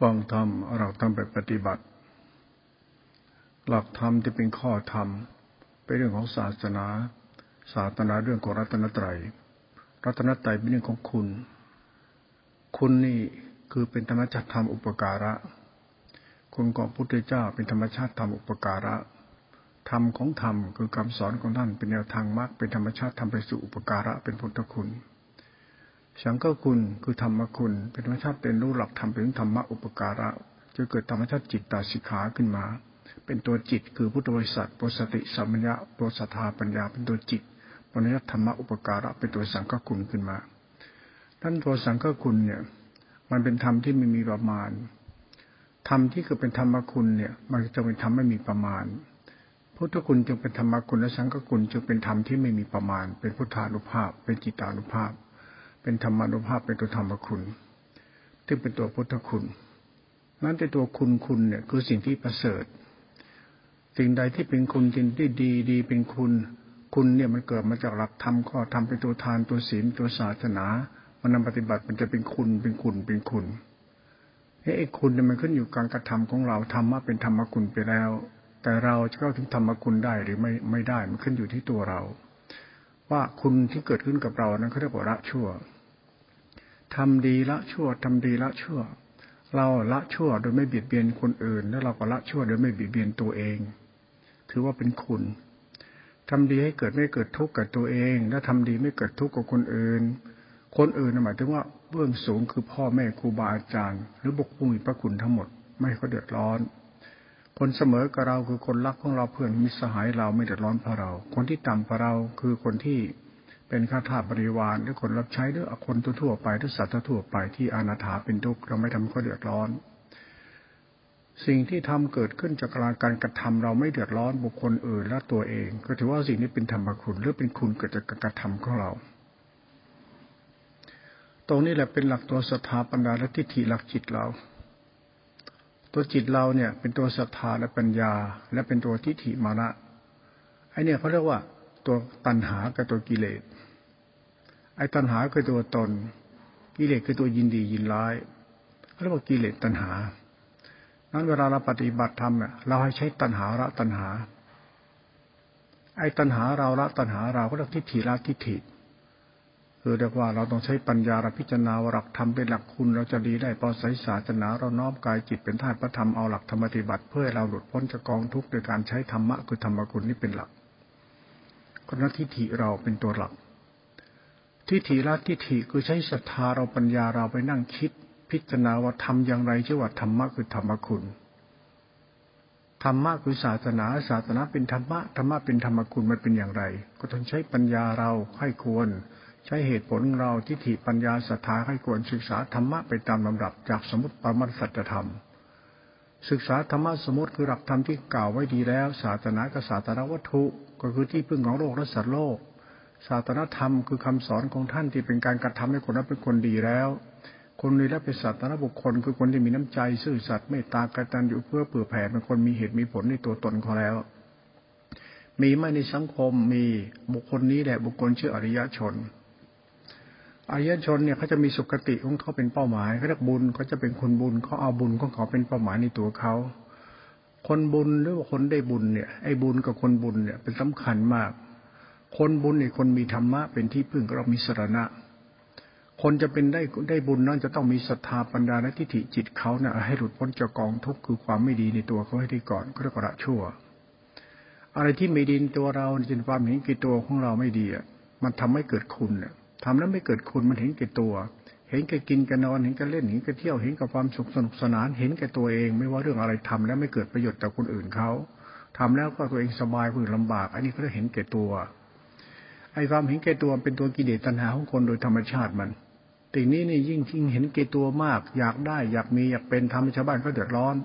ฟังธรรมเราทำไปปฏิบัติ หลักธรรมที่เป็นข้อธรรมเป็นเรื่องของศาสนา ศาสนาเรื่องของรัตนตรัย รัตนตรัยเป็นเรื่องของคุณ คุณนี่คือเป็นธรรมชาติธรรมอุปการะ คุณของพุทธเจ้าเป็นธรรมชาติธรรมอุปการะธรรมของธรรมคือคำสอนของท่านเป็นแนวทางมรรคเป็นธรรมชาติทำไปสู่อุปการะเป็นพุทธคุณ สังฆคุณคือธรรมคุณ เป็นธรรมชาติเป็นรู้หลักธรรมเป็นธรรมะอุปการะจะเกิดธรรมชาติจิตตาสิกขาขึ้นมา เป็นตัวจิตคือพุทธบริษัทปสติสัมมัญญะปสถาปัญญาเป็นตัวจิตปัญญาธรรมะอุปการะเป็นตัวสังฆคุณขึ้นมาท่านตัวสังฆคุณเนี่ย มันเป็นธรรมที่ไม่มีประมาณธรรมที่คือเป็นธรรมคุณเนี่ย มันจะเป็นธรรมไม่มีประมาณ พุทธคุณจึงเป็นธรรมคุณและสังฆคุณจึงเป็นธรรมที่ไม่มีประมาณ เป็นพุทธานุภาพ เป็นจิตานุภาพ เป็นธรรมานุภาพเป็นตัวธรรมคุณที่เป็นตัวพุทธคุณนั้นในตัวคุณคุณเนี่ยคือสิ่งที่ประเสริฐ สิ่งใดที่เป็นคุณสิ่งที่ดีดีเป็นคุณ คุณเนี่ยมันเกิดมาจากหลักธรรมข้อธรรมเป็นตัวทานตัวศีลตัวศาสนา มันนำปฏิบัติมันจะเป็นคุณเป็นคุณเป็นคุณไอ้คุณเนี่ยมันขึ้นอยู่การกระทำของเราธรรมะเป็นธรรมคุณไปแล้ว แต่เราจะเข้าถึงธรรมคุณได้หรือไม่ไม่ได้มันขึ้นอยู่ที่ตัวเรา ว่าคุณที่เกิดขึ้นกับเรานั้นเขาเรียกว่าละชั่ว ทำดีละชั่วทำดีละชั่ว เราละชั่วโดยไม่เบียดเบียนคนอื่น แล้วเราก็ละชั่วโดยไม่เบียดเบียนตัวเอง ถือว่าเป็นคุณทำดีให้เกิดไม่เกิดทุกข์กับตัวเอง และทำดีไม่เกิดทุกข์กับคนอื่น คนอื่นหมายถึงว่าเบื้องสูงคือพ่อแม่ครูบาอาจารย์ หรือบุคคลมีพระคุณทั้งหมด ไม่เขาเดือดร้อน คนเสมอกับเราคือคนรักของเราเพื่อนมิสหายเราไม่เดือดร้อนเพราะเรา คนที่ต่ำกว่าเราคือคนที่ เป็นข้าทาสบริวารหรือคนรับใช้หรือคนทั่วไปหรือสัตว์ทั่วไปที่อนาถาเป็นทุกข์เราไม่ทำเขาเดือดร้อน สิ่งที่ทำเกิดขึ้นจากการกระทำเราไม่เดือดร้อนบุคคลอื่นและตัวเอง ก็ถือว่าสิ่งนี้เป็นธรรมคุณหรือเป็นคุณเกิดจากการกระทำของเรา ตรงนี้แหละเป็นหลักตัวศรัทธาปัญญาและทิฏฐิหลักจิตเรา ตัวจิตเราเนี่ยเป็นตัวศรัทธาและปัญญา และเป็นตัวทิฏฐิมานะไอเนี่ยเขาเรียกว่า ตัวตัณหากับตัวกิเลส ไอ้ตัณหาคือตัวตน กิเลสคือตัวยินดียินร้ายเรียกว่ากิเลสตัณหา นั้นเวลาเราปฏิบัติธรรมเนี่ยเราให้ใช้ตัณหาละตัณหา ไอ้ตัณหาเราละตัณหาเราก็เรียกทิฏฐิละทิฏฐิ คือเรียกว่าเราต้องใช้ปัญญาพิจารณาหลักธรรมเป็นหลักคุณเราจะดีได้พอใส่ศาสนาเราน้อมกายจิตเป็นธาตุพระธรรมเอาหลักธรรมปฏิบัติ เพื่อให้เราหลุดพ้นจากกองทุกข์โดยการใช้ธรรมะคือธรรมคุณนี่เป็นหลัก ก็นัทิฏฐิเราเป็นตัวหลัก ทิฏฐิละทิฏฐิคือใช้ศรัทธาเราปัญญาเราไปนั่งคิด พิจารณาว่าทำอย่างไรชื่อว่าธรรมะคือธรรมคุณธรรมะคือศาสนาศาสนาเป็นธรรมะธรรมะเป็นธรรมคุณมันเป็นอย่างไร ก็ต้องใช้ปัญญาเราให้ควร ใช้เหตุผลเราทิฏฐิปัญญาศรัทธาให้ควรศึกษาธรรมะไปตามลำดับจากสมุติปรมัตสัจธรรม ศึกษาธรรมะสมมติคือหลักธรรมที่กล่าวไว้ดีแล้ว ศาสนากับศาสนาวัตถุ ก็คือที่พึ่งของโลกและสัตว์โลก ศาสนธรรมคือคำสอนของท่านที่เป็นการกระทำให้คนนั้นเป็นคนดีแล้ว คนดีแล้วเป็นสัตว์นบุคคล คือคนที่มีน้ำใจซื่อสัตย์เมตตากตัญญูเพื่อเผื่อแผ่เป็นคนมีเหตุมีผลในตัวตนเขาแล้ว มีไม่ในสังคมมีบุคคลนี้แหละบุคคลชื่ออริยชนอริยชนเนี่ยเขาจะมีสุขติของเขาเป็นเป้าหมายเขาเรียกบุญเขาจะเป็นคนบุญเขาเอาบุญของเขาเป็นเป้าหมายในตัวเขา คนบุญหรือว่าคนได้บุญเนี่ยไอ้บุญกับคนบุญเนี่ยเป็นสำคัญมาก คนบุญเนี่ยคนมีธรรมะเป็นที่พึ่งเรามีสรณะ คนจะเป็นได้ได้บุญนั้นจะต้องมีศรัทธาปัญญาและทิฏฐิจิตเขาเนะ่ยให้หลุดพ้นจากกองทุกข์คือความไม่ดีในตัวเขาให้ได้ก่อนก็เรียกว่าชั่ว อะไรที่ไม่ดีในตัวเราจนความเห็นกี่ตัวของเราไม่ดีอะมันทำให้เกิดคุณเนี่ยทำแล้วไม่เกิดคุณมันเห็นแก่ตัว เห็นแก่กินแก่นอนเห็นแก่เล่นเห็นแก่เที่ยวเห็นกับความสุขสนุกสนาน เห็นแก่ตัวเอง ไม่ว่าเรื่องอะไรทำแล้วไม่เกิดประโยชน์ต่อคนอื่นเขาทำแล้วก็ตัวเองสบายคนอื่นลำบาก อันนี้เขาเรียกเห็นแก่ตัวไอ้ความเห็นแก่ตัวเป็นตัวกิเลสตัณหาของคนโดยธรรมชาติมันติ่งนี้นี่ยิ่งยิ่งเห็นแก่ตัวมาก อยากได้อยากมีอยากเป็นทำให้ชาวบ้านเขาเดือดร้อน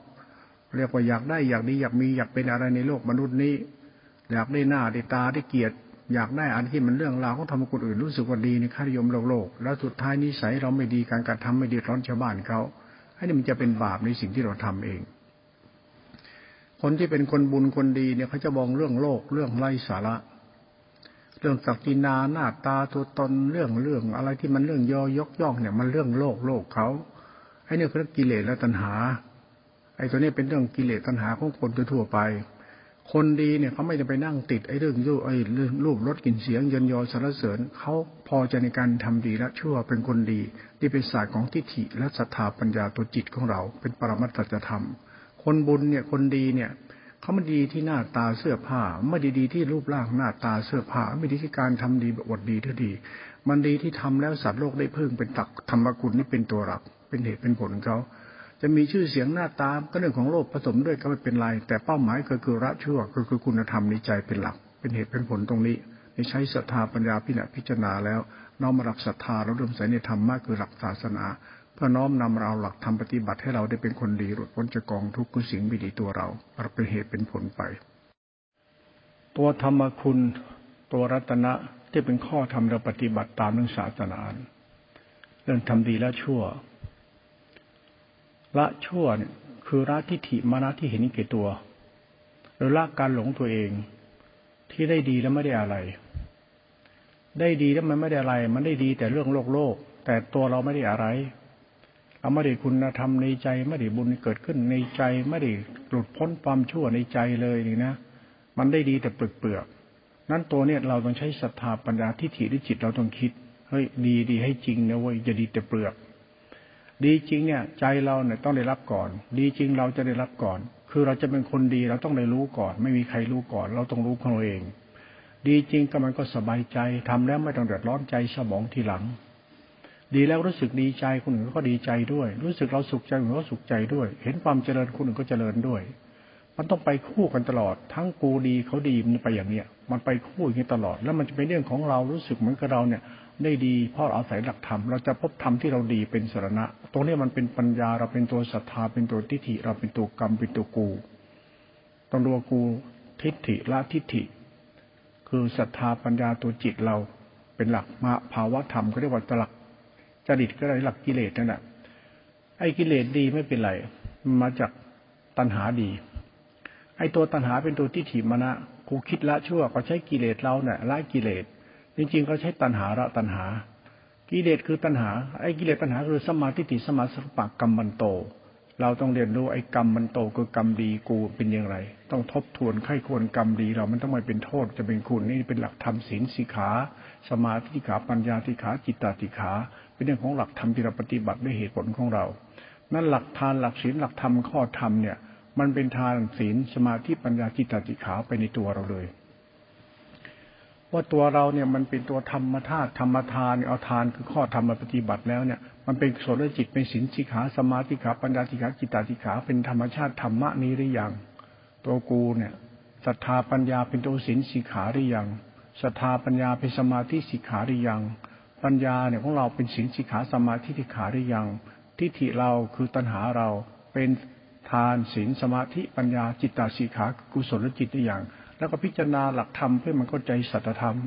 เรียกว่าอยากได้อยากดีอยากมีอยากเป็นอะไรในโลกมนุษย์นี้ อยากได้หน้าได้ตาได้เกียรติ อยากได้อันที่มันเรื่องราวของทำคนอื่นรู้สึกว่าดีในค่านิยมโลกโลก แล้วสุดท้ายนิสัยเราไม่ดีการกระทำไม่ดีร้อนชาวบ้านเขาอันนี้มันจะเป็นบาปในสิ่งที่เราทำเอง คนที่เป็นคนบุญคนดีเนี่ยเขาจะมองเรื่องโลกเรื่องไร้สาระ เรื่องศักดินาหน้าตาตัวตนเรื่องเรื่อง อะไรที่มันเรื่องยอยกย่องเนี่ยมันเรื่องโลกโลกเขาไอ้อ้นี่คือกิเลสและตัณหา ไอ้ตัวนี้เป็นเรื่องกิเลสตัณหาของคนทั่วไป คนดีเนี่ยเขาไม่จะไปนั่งติดไอ้เรื่องรูปไอ้เรื่องรูปรสกลิ่นเสียงเยนยอสารเสริญเขาพอใจในการทำดีและชั่วเป็นคนดีที่เป็นศาสตร์ของทิฏฐิและศรัทธาปัญญาตัวจิตของเรา เป็นปรมัตถธรรม คนบุญเนี่ยคนดีเนี่ยเขาไม่ดีที่หน้าตาเสื้อผ้า ไม่ดีดีที่รูปร่างหน้าตาเสื้อผ้า ไม่ดีที่การทำดีบทดีเท่าดี มันดีที่ทำแล้วสัตว์โลกได้พึ่งเป็นตักธรรมกุลนี่เป็นตัวหลัก เป็นเหตุเป็นผลเขา จะมีชื่อเสียงหน้าตามก็เรื่องของโลกผสมด้วยก็ไม่เป็นไร แต่เป้าหมายก็คือละชั่วก็คือคุณธรรมในใจเป็นหลัก เป็นเหตุเป็นผลตรงนี้ในใช้ศรัทธาปัญญาพิจารพิจารณาแล้วน้อมมาหลักศรัทธาเราเริ่มใส่ในธรรมมากคือหลักศาสนา เพื่อน้อมนำเราหลักธรรมปฏิบัติให้เราได้เป็นคนดีหลุดพ้นจากกองทุกข์สิ่งไม่ดีตัวเราเราเป็นเหตุเป็นผลไป ตัวธรรมคุณ ตัวรัตนะที่เป็นข้อธรรมเราปฏิบัติตามเรื่องศาสนาเรื่องทำดีและชั่ว ละชั่วเนี่ยคือละทิฏฐิมานะที่เห็นแก่ตัวหรือละการหลงตัวเองที่ได้ดีแล้วไม่ได้อะไร ได้ดีแล้วมันไม่ได้อะไร มันได้ดีแต่เรื่องโลกโลก แต่ตัวเราไม่ได้อะไรเราไม่ได้คุณธรรมในใจไม่ได้บุญเกิดขึ้นในใจไม่ได้หลุดพ้นความชั่วในใจเลยนี่นะ มันได้ดีแต่เปลือกเปลือกนั้นตัวเนี่ยเราต้องใช้ศรัทธาปัญญาทิฏฐิด้วยจิตเราต้องคิดเฮ้ยดีดีให้จริงนะเว้ยจะดีแต่เปลือก ดีจริงเนี่ยใจเราเนี่ยต้องได้รับก่อน ดีจริงเราจะได้รับก่อน คือเราจะเป็นคนดีเราต้องได้รู้ก่อน ไม่มีใครรู้ก่อน เราต้องรู้ของเราเอง ดีจริงก็มันก็สบายใจทำแล้วไม่ต้องเดือดร้อนใจสมองทีหลัง ดีแล้วรู้สึกดีใจคนอื่นก็ดีใจด้วย รู้สึกเราสุขใจคนอื่นก็สุขใจด้วย เห็นความเจริญคนอื่นก็เจริญด้วย มันต้องไปคู่กันตลอด ทั้งกูดีเขาดีมันไปอย่างเนี้ยมันไปคู่อย่างนี้ตลอด แล้วมันจะเป็นเรื่องของเรารู้สึกเหมือนกับเราเนี่ย ได้ดี เพราะอาศัยหลักธรรมเราจะพบธรรมที่เราดีเป็นสรณะ ตรงนี้มันเป็นปัญญาเราเป็นตัวศรัทธาเป็นตัวทิฏฐิ เราเป็นตัวกรรมเป็นตัวกูต้องดูกูทิฏฐิละทิฏฐิ คือศรัทธาปัญญาตัวจิตเราเป็นหลักมาภาวะธรรมก็เรียกว่าหลักจริตก็ได้หลักกิเลสนั่นแหละไอ้กิเลสดีไม่เป็นไรมาจากตัณหาดี ไอ้ตัวตัณหาเป็นตัวทิฏฐิมานะกูคิดละชั่วก็ใช้กิเลสเราเนี่ยละกิเลส จริงๆเขาใช้ตัณหาละตัณหา กิเลสคือตัณหา ไอ้กิเลสตัณหาคือสมาธิติสมาสัปะกรรมมันโต เราต้องเรียนรู้ไอ้กรรมมันโตคือกรรมดีกูเป็นอย่างไร ต้องทบทวนไข้ควรกรรมดีเรามันต้องไม่เป็นโทษจะเป็นคุณนี่เป็นหลักธรรมศีลสิขา สมาธิขาปัญญาติขาจิตตติขา เป็นเรื่องของหลักธรรมที่เราปฏิบัติด้วยเหตุผลของเรา นั่นหลักทานหลักศีลหลักธรรมข้อธรรมเนี่ย มันเป็นทานศีลสมาธิปัญญาจิตตติขาไปในตัวเราเลย ว่าตัวเราเนี่ยมันเป็นตัวธรรมธาตุธรรมทานเอาทานคือข้อธรรมมาปฏิบัติแล้วเนี่ย มันเป็นโสดจิตเป็นสินสิขาสมาธิขาปัญญาสิขาจิตตาสิขาเป็นธรรมชาติธรรมะนี้หรือยังตัวกูเนี่ยศรัทธาปัญญาเป็นตัวสินสิขาหรือยังศรัทธาปัญญาเป็นสมาธิสิขาหรือยัง ปัญญาเนี่ยของเราเป็นสินสิขาสมาธิสิขาหรือยังทิฏฐิเราคือตัณหาเราเป็นทานศีลสมาธิปัญญาจิตตาสิขากุศลจิตหรือยัง แล้วก็พิจารณาหลักธรรมเพื่อมันเข้าใจสัจธรรม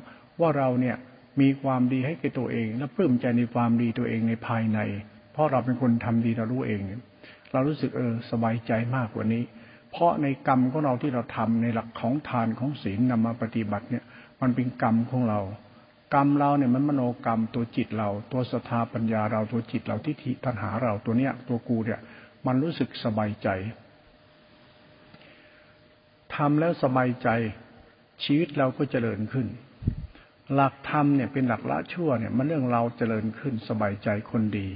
ว่าเราเนี่ยมีความดีให้แก่ตัวเอง และปลื้มใจในความดีตัวเองในภายใน เพราะเราเป็นคนทำดีเรารู้เอง เรารู้สึกเออสบายใจมากกว่านี้ เพราะในกรรมของเราที่เราทำในหลักของทานของศีลนำมาปฏิบัติเนี่ยมันเป็นกรรมของเรา กรรมเราเนี่ยมันมโนกรรมตัวจิตเรา ตัวศรัทธาปัญญาเราตัวจิตเราทิฏฐิตัณหาเราตัวเนี้ยตัวกูเนี่ยมันรู้สึกสบายใจ ทำแล้วสบายใจชีวิตเราก็เจริญขึ้น หลักธรรมเนี่ยเป็นหลักละชั่วเนี่ย มันเรื่องเราเจริญขึ้นสบายใจคนดี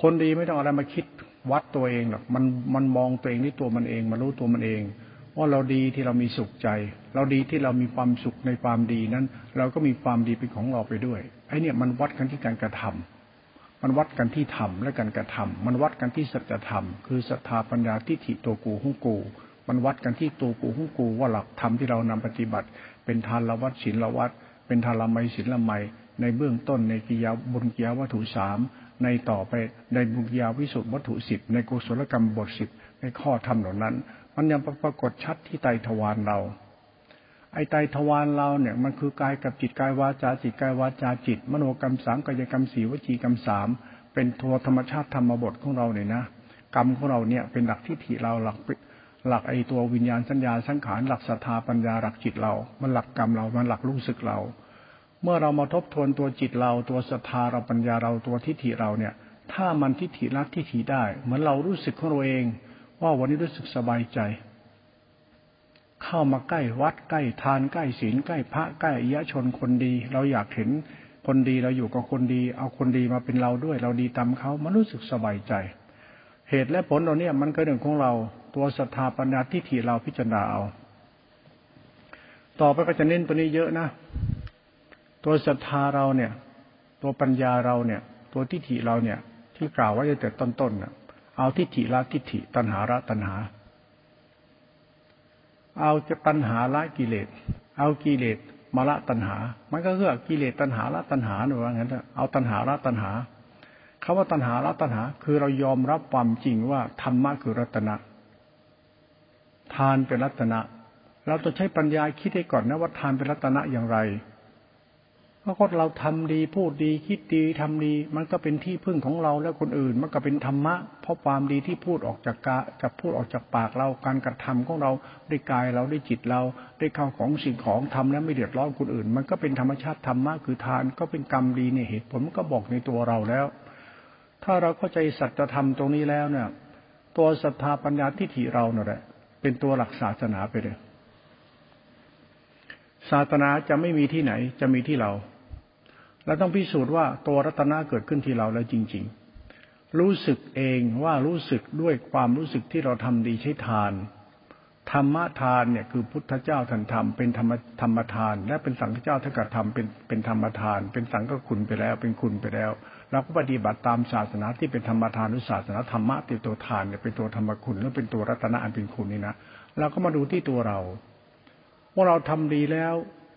คนดีไม่ต้องอะไรมาคิดวัดตัวเองหรอกมันมันมองตัวเองที่ตัวมันเองมารู้ตัวมันเอง ว่าเราดีที่เรามีสุขใจ เราดีที่เรามีความสุขในความดีนั้น เราก็มีความดีเป็นของเราไปด้วยไอ้เนี่ยมันวัดกันที่การกระทำมันวัดกันที่ทำและการกระทำมันวัดกันที่สัจธรรม คือศรัทธาปัญญาทิฏฐิตัวกูของกู มันวัดกันที่ตัวกูของกูว่าหลักธรรมที่เรานำปฏิบัติ เป็นทานละวัดศีลละวัด เป็นทานละไมศีลละไมในเบื้องต้นในกิยาบุญกิยาวัตถุสามในต่อไปในบุญกิยาวิสุทธิวัตถุสิบในกุศลกรรมบทสิบในข้อธรรมเหล่านั้น มันยังปรากฏชัดที่ไตทวารเรา ไอไตทวารเราเนี่ยมันคือกายกับจิตกายวาจาจิตกายวาจาจิต มโนกรรมสามกายกรรมสี่วจีกรรมสามเป็นทัวธรรมชาติธรรมบทของเราเนี่ยนะกรรมของเราเนี่ยเป็นหลักที่ถิเราหลัก หลักไอตัววิญญาณสัญญาสังขารหลักศรัทธาปัญญาหลักจิตเรา มันหลักกรรมเรา มันหลักรู้สึกเรา เมื่อเรามาทบทวนตัวจิตเรา ตัวศรัทธาเราปัญญาเราตัวทิฏฐิเราเนี่ย ถ้ามันทิฏฐิรักทิฏฐิได้ เหมือนเรารู้สึกของเราเอง ว่าวันนี้รู้สึกสบายใจ เข้ามาใกล้วัดใกล้ทานใกล้ศีลใกล้พระใกล้อิยชนคนดี เราอยากเห็นคนดีเราอยู่กับคนดี เอาคนดีมาเป็นเราด้วย เราดีตามเขามันรู้สึกสบายใจ เหตุและผลเราเนี่ยมันก็เรื่องของเรา ตัวศรัทธาปัญญาทิฏฐิเราพิจารณาเอาต่อไปก็จะเน้นตัวนี้เยอะนะ ตัวศรัทธาเราเนี่ย ตัวปัญญาเราเนี่ย ตัวทิฏฐิเราเนี่ย ที่กล่าวไว้ตั้งแต่ต้นๆน่ะ เอาทิฏฐิละทิฏฐิ ตัณหาละตัณหา เอาจะตัณหาละกิเลส เอากิเลสมาละตัณหา มันก็คือกิเลสตัณหาละตัณหาหนูว่างั้นเอาตัณหาละตัณหาคาว่าตัณหาละตัณหา คือเรายอมรับความจริงว่าธรรมะคือรัตนะ ทานเป็นรัตนะ เราต้องใช้ปัญญาคิดให้ก่อนนะว่าทานเป็นรัตนะอย่างไรเพราะเราทำดีพูดดีคิดดีทำดี มันก็เป็นที่พึ่งของเราและคนอื่น มันก็เป็นธรรมะ เพราะความดีที่พูดออกจากกาจะพูดออกจากปากเราการกระทำของเราได้กายเราได้จิตเราได้ข้าวของสิ่งของทำแล้วไม่เดือดร้อนคนอื่น มันก็เป็นธรรมชาติธรรมะคือทานก็เป็นกรรมดีในเหตุผลมันก็บอกในตัวเราแล้ว ถ้าเราเข้าใจสัจธรรมตรงนี้แล้วเนี่ย ตัวศรัทธาปัญญาทิฏฐิเราเนี่ยแหละ เป็นตัวหลักศาสนาไปเลย ศาสนาจะไม่มีที่ไหน จะมีที่เรา เราต้องพิสูจน์ว่าตัวรัตนะเกิดขึ้นที่เราแล้วจริง ๆ รู้สึกเองว่ารู้สึกด้วยความรู้สึกที่เราทำดีใช้ทาน ธรรมทานเนี่ยคือพุทธเจ้าท่านทำเป็นธรรมธรรมทาน และเป็นสังฆเจ้าท่านกระทำเป็นเป็นธรรมทาน เป็นสังฆคุณไปแล้ว เป็นคุณไปแล้ว เราก็ปฏิบัติตามศาสนาที่เป็นธรรมทานหรือศาสนาธรรมะที่ตัวทานเนี่ยเป็นตัวธรรมคุณหรือเป็นตัวรัตนะอันเป็นคุณนี่นะเราก็มาดูที่ตัวเราว่าเราทำดีแล้ว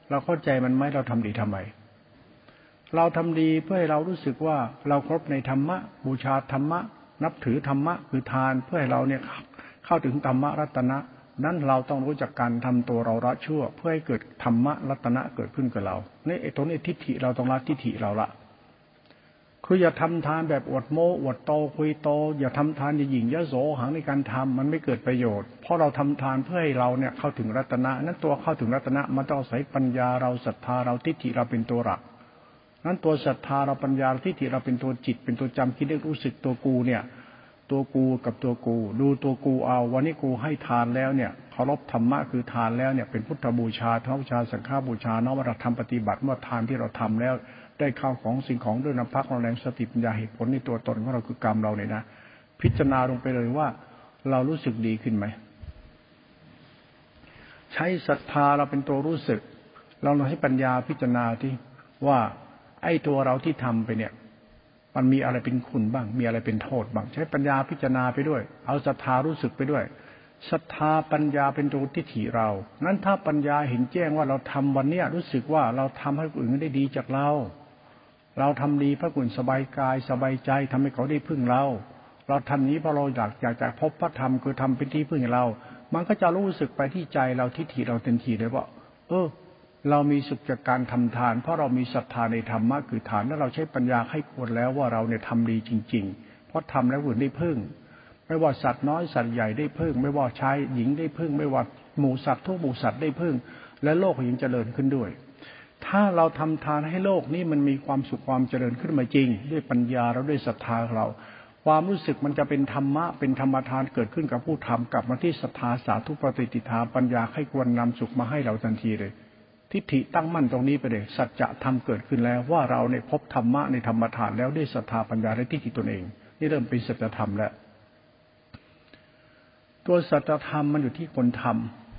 เราเข้าใจมันไหมเราทำดีทำไม เราทำดีเพื่อให้เรารู้สึกว่าเราครบในธรรมะบูชาธรรมะ นับถือธรรมะคือทานเพื่อให้เราเนี่ยเข้าถึงธรรมะรัตนะนั้นเราต้องรู้จักการทำตัวเราละชั่ว เพื่อให้เกิดธรรมะรัตนะเกิดขึ้นกับเราในไอ้ตัวนี้ทิฏฐิเราต้องละทิฏฐิเราละ คืออย่าทำทานแบบอวดโม้อวดโตคุยโต อย่าทำทานอย่าหยิ่งยะโสหังในการทำมันไม่เกิดประโยชน์เพราะเราทำทานเพื่อให้เราเนี่ยเข้าถึงรัตนะนั้นตัวเข้าถึงรัตนะมันต้องใส่ปัญญาเราศรัทธาเราทิฏฐิเราเป็นตัวหลักนั้นตัวศรัทธาเราปัญญาที่ที่เราเป็นตัวจิต เป็นตัวจำคิดเรื่องรู้สึกตัวกูเนี่ย ตัวกูกับตัวกู ดูตัวกูเอาวันนี้กูให้ทานแล้วเนี่ยเคารพธรรมะคือทานแล้วเนี่ยเป็นพุทธบูชาท้าบูชาสังฆบูชาเนาะว่าเราทำปฏิบัติเมื่อทานที่เราทำแล้ว ได้ข้าวของสิ่งของด้วยน้ำพักเราแรงสติปัญญาเหตุผลในตัวตนของเราคือกรรมเราเนี่ยนะพิจารณาลงไปเลยว่า เรารู้สึกดีขึ้นไหม ใช้ศรัทธาเราเป็นตัวรู้สึก เราเราให้ปัญญาพิจารณาที่ว่า ไอ้ตัวเราที่ทำไปเนี่ย มันมีอะไรเป็นคุณบ้าง มีอะไรเป็นโทษบ้าง ใช้ปัญญาพิจารณาไปด้วย เอาศรัทธารู้สึกไปด้วยศรัทธาปัญญาเป็นตัวทิฏฐิเรา นั้นถ้าปัญญาเห็นแจ้งว่าเราทำวันเนี้ยรู้สึกว่าเราทำให้คนอื่นได้ดีจากเรา เราทำดีพระกุณสบายกายสบายใจทำให้เขาได้พึ่งเรา เราทำนี้เพราะเราอยากอยากจะพบพระธรรมคือทำเป็นที่พึ่งเรา มันก็จะรู้สึกไปที่ใจเราทิฏฐิเราเต็มทีเลยว่า เออ เรามีสุขจากการทำทาน เพราะเรามีศรัทธาในธรรมะคือฐานแล้วเราใช้ปัญญาให้ควรแล้วว่าเราเนี่ยทำดีจริง ๆ เพราะทำแล้วอื่นได้พึ่ง ไม่ว่าสัตว์น้อยสัตว์ใหญ่ได้พึ่ง ไม่ว่าชายหญิงได้พึ่ง ไม่ว่าหมูสัตว์ทุกหมูสัตว์ได้พึ่ง และโลกยังเจริญขึ้นด้วย ถ้าเราทำทานให้โลกนี้มันมีความสุขความเจริญขึ้นมาจริง ด้วยปัญญาเราด้วยศรัทธาเรา ความรู้สึกมันจะเป็นธรรมะเป็นธรรมทานเกิดขึ้นกับผู้ทำกลับมาที่ศรัทธาสาธุปฏิติธาปัญญาให้ควรนำสุขมาให้เราทันทีเลย ทิฏฐิตั้งมั่นตรงนี้ไปเลยสัจจะธรรมเกิดขึ้นแล้วว่าเราในพบธรรมะในธรรมฐานแล้วด้วยศรัทธาปัญญาและทิฏฐิตนเอง นี่เริ่มเป็นสัจธรรมแล้วตัวสัจธรรมมันอยู่ที่คนท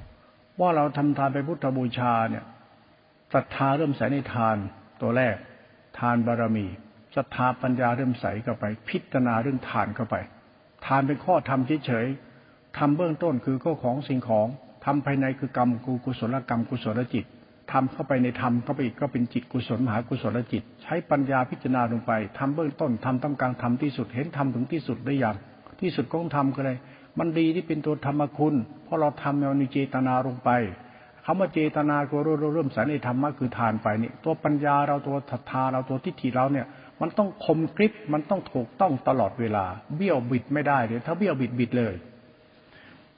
ำว่าเราทำทานไปพุทธบูชาเนี่ย ศรัทธาเริ่มใส่ในทานตัวแรก ทานบารมีศรัทธาปัญญาเริ่มใส่เข้าไป พิจารณาเรื่องทานเข้าไป ทานเป็นข้อทำเฉยๆทำเบื้องต้นคือข้อของสิ่งของทำภายในคือกรรมกุศลกรรมกุศลจิตทำเข้าไปในธรรมเข้าไปอีกก็เป็นจิตกุศลมหากุศลจิต ใช้ปัญญาพิจารณาลงไปทำเบื้องต้นทำตั้งกลางทำที่สุดเห็นทำถึงที่สุดได้อย่าง ที่สุดของธรรมก็เลยมันดีที่เป็นตัวธรรมคุณเพราะเราทำเรามีเจตนาลงไป คำว่าเจตนาก็เริ่มสายในธรรมะคือทานไปนี่ตัวปัญญาเราตัวศรัทธาเราตัวทิฏฐิเราเนี่ย มันต้องคมกริบมันต้องถูกต้องตลอดเวลา เบี้ยวบิดไม่ได้เดี๋ยวถ้าเบี้ยวบิดบิดเลย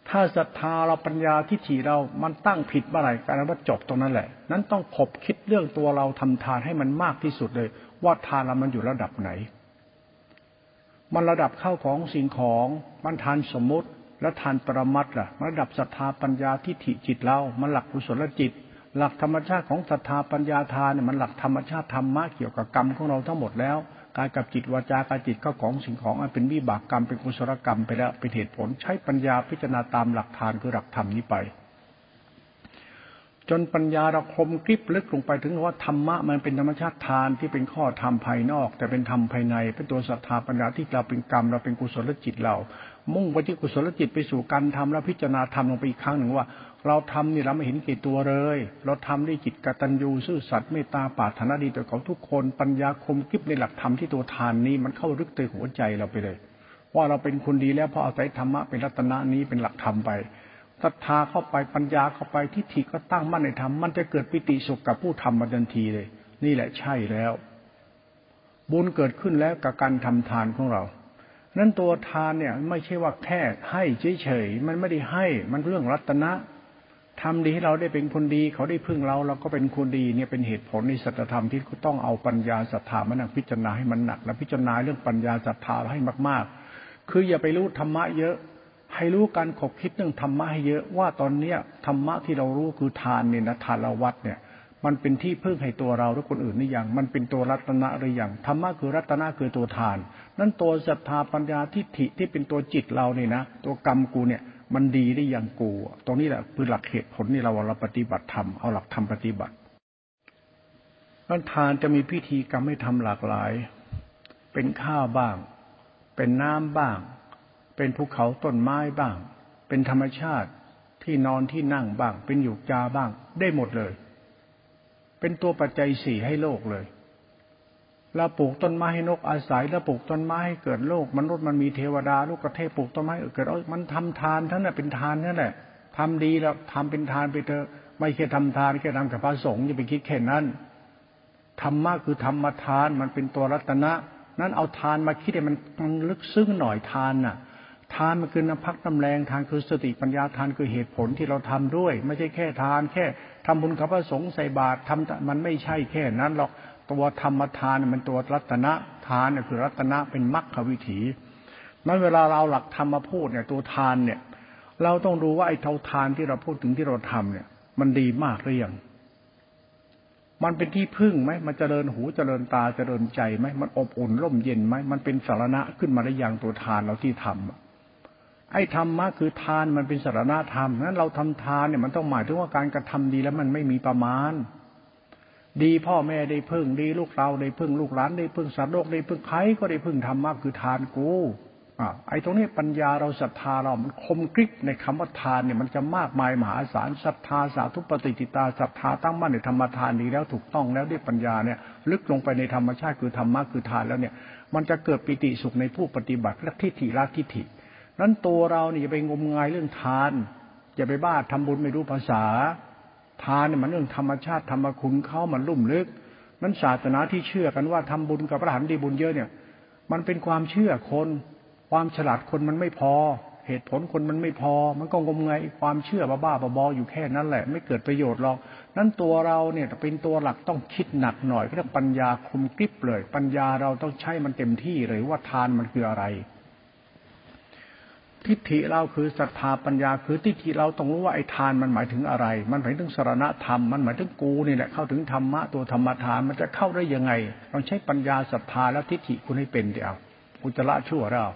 ถ้าศรัทธาเราปัญญาทิฏฐิเรา มันตั้งผิดเมื่อไหร่การว่าจบตรงนั้นแหละ นั้นต้องขบคิดเรื่องตัวเราทำทานให้มันมากที่สุดเลย ว่าทานเรามันอยู่ระดับไหน มันระดับเข้าของสิ่งของมันทานสมมุติ และทานปรมัตล่ะมันระดับศรัทธาปัญญาทิฏฐิจิตเรา มันหลักกุศลจิต หลักธรรมชาติของศรัทธาปัญญาทานเนี่ยมันหลักธรรมชาติธรรมะเกี่ยวกับกรรมของเราทั้งหมดแล้วกายกับจิตวาจากายจิตเข้าของสิ่งของอันเป็นวิบากกรรมเป็นกุศลกรรมไปแล้วเป็นเหตุผลใช้ปัญญาพิจารณาตามหลักฐานคือหลักธรรมนี้ไป จนปัญญาเราคมกริบลึกลงไปถึงว่าธรรมะมันเป็นธรรมชาติทานที่เป็นข้อธรรมภายนอก แต่เป็นธรรมภายใน เป็นตัวศรัทธาปัญญาที่เราเป็นกรรมเราเป็นกุศลจิตเรา มุ่งไปที่กุศลจิตไปสู่การทำแล้วพิจารณาธรรมลงไปอีกครั้งหนึ่งว่า เราทำนี่เราไม่เห็นกี่ตัวเลย เราทำด้วยจิตกตัญญูซื่อสัตย์เมตตาปาถนาดีต่อเขาทุกคนปัญญาคมกริบในหลักธรรมที่ตัวทานนี้มันเข้าลึกเตยหัวใจเราไปเลย ว่าเราเป็นคนดีแล้วเพราะอาศัยธรรมะเป็นรัตนะนี้เป็นหลักธรรมไปศรัทธาเข้าไปปัญญาเข้าไปทิฏฐิก็ตั้งมั่นในธรรมมันจะเกิดปิติสุขกับผู้ทำมาทันทีเลย นี่แหละใช่แล้ว บุญเกิดขึ้นแล้วกับการทำทานของเรา นั้นตัวทานเนี่ย ไม่ใช่ว่าแค่ให้เฉยๆมันไม่ได้ให้ มันเรื่องรัตนะทำดีให้เราได้เป็นคนดี เขาได้พึ่งเราเราก็เป็นคนดีเนี่ยเป็นเหตุผลในสัจธรรมที่ต้องเอาปัญญาศรัทธามานั่งพิจารณาให้มันหนัก และพิจารณาเรื่องปัญญาศรัทธาให้มาก ๆ คืออย่าไปรู้ธรรมะเยอะให้รู้การขบคิดเรื่องธรรมะให้เยอะว่าตอนเนี้ยธรรมะที่เรารู้คือทานเนี่ยนะทานละวัดเนี่ย มันเป็นที่พึ่งให้ตัวเราหรือคนอื่นนี่ยัง มันเป็นตัวรัตนะหรือยัง ธรรมะคือรัตนะคือตัวทาน นั่นตัวศรัทธาปัญญาทิฏฐิที่เป็นตัวจิตเราเนี่ยนะ ตัวกรรมกูเนี่ย มันดีได้ยังกู ตรงนี้แหละคือหลักเหตุผลนี่เราเราปฏิบัติธรรม เอาหลักธรรมปฏิบัตินั่นทานจะมีพิธีกรรมให้ทำหลากหลาย เป็นข้าวบ้าง เป็นน้ำบ้าง เป็นภูเขาต้นไม้บ้าง เป็นธรรมชาติที่นอนที่นั่งบ้าง เป็นหยูกจาบ้าง ได้หมดเลย เป็นตัวปัจจัยสี่ให้โลกเลยเราปลูกต้นไม้ให้นกอาศัยแล้วปลูกต้นไม้ให้เกิดโลก มนุษย์มันมีเทวดาลูกกระเทพปลูกต้นไม้เกิดมันทำทานทั้งนั้นเป็นทานนั่นแหละทำดีแล้วทำเป็นทานไปเถอะไม่แค่ทำทานแค่ทำกับพระสงฆ์อย่าไปคิดแค่นั้นธรรมะคือธรรมทานมันเป็นตัวรัตนะนั้นเอาทานมาคิดให้มันลึกซึ้งหน่อยทานน่ะ ทานมันคือน้ำพักน้ำแรงทานคือสติปัญญาทานคือเหตุผลที่เราทำด้วย ไม่ใช่แค่ทานแค่ ทำบุญกับพระสงฆ์ใส่บาตรทำมันไม่ใช่แค่นั้นหรอกตัวธรรมทานมันตัวรัตนะทานคือรัตนะเป็นมรรควิถีนั้นเวลาเราหลักธรรมมาพูดเนี่ยตัวทานเนี่ย เราต้องดูว่าไอ้เท่าทานที่เราพูดถึงที่เราทำเนี่ย มันดีมากหรือยังมันเป็นที่พึ่งไหม มันจเจริญหูจเจริญตาจเจริญใจไหม มันอบอุ่นร่มเย็นไหม มันเป็นสารณะขึ้นมาได้อย่างตัวทานเราที่ทำ ไอ้ธรรมะคือทานมันเป็นสารณธรรมนั้นเราทำทานเนี่ยมันต้องหมายถึงว่าการกระทำดีแล้วมันไม่มีประมาณ ดีพ่อแม่ได้พึ่งดีลูกเราได้พึ่งลูกหลานได้พึ่งสัตว์โลกได้พึ่งใครก็ได้พึ่งธรรมะคือทานกูอ่าไอ้ตรงนี้ปัญญาเราศรัทธาเรามันคมกริบในคำว่าทานเนี่ยมันจะมากมายมหาศาลศรัทธาสาธุปฏิจิตาศรัทธาตั้งมั่นในธรรมทานดีแล้วถูกต้องแล้วด้วยปัญญาเนี่ย ลึกลงไปในธรรมชาติคือธรรมะคือทานแล้วเนี่ย มันจะเกิดปิติสุขในผู้ปฏิบัติและทิฏฐิละทิฏฐิ นั้นตัวเราเนี่ยอย่าไปงมงายเรื่องทาน อย่าไปบ้าทำบุญไม่รู้ภาษา ทานเนี่ยมันเรื่องธรรมชาติธรรมคุณเขามันลุ่มลึก นั้นศาสนาที่เชื่อกันว่าทำบุญกับพระหันดีบุญเยอะเนี่ย มันเป็นความเชื่อคน ความฉลาดคนมันไม่พอ เหตุผลคนมันไม่พอ มันก็งมงายความเชื่อบ้าๆบอๆอยู่แค่นั้นแหละ ไม่เกิดประโยชน์หรอกนั้นตัวเราเนี่ยเป็นตัวหลักต้องคิดหนักหน่อยเรื่องปัญญาคุมกริบเลย ปัญญาเราต้องใช้มันเต็มที่เลยว่าทานมันคืออะไร ทิฏฐิเราคือศรัทธาปัญญา คือทิฏฐิเราต้องรู้ว่าไอ้ทานมันหมายถึงอะไร มันหมายถึงสารณธรรม มันหมายถึงกูนี่แหละเข้าถึงธรรมะตัวธรรมทานมันจะเข้าได้ยังไงเราใช้ปัญญาศรัทธาแล้วทิฏฐิคุณให้เป็นเดียวอุจละชั่วเรา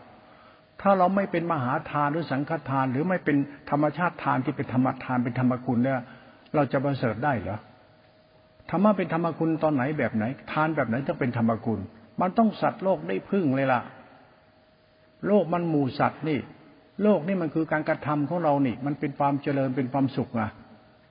ถ้าเราไม่เป็นมหาทานหรือสังฆทาน หรือไม่เป็นธรรมชาติทานที่เป็นธรรมทานเป็นธรรมคุณเนี่ยเราจะประเสริฐได้เหรอธรรมะเป็นธรรมคุณตอนไหนแบบไหน ทานแบบไหนต้องเป็นธรรมคุณ มันต้องสัตว์โลกได้พึ่งเลยล่ะ โลกมันหมู่สัตว์นี่ โลกนี่มันคือการกระทำของเรานี่ มันเป็นความเจริญเป็นความสุขอะ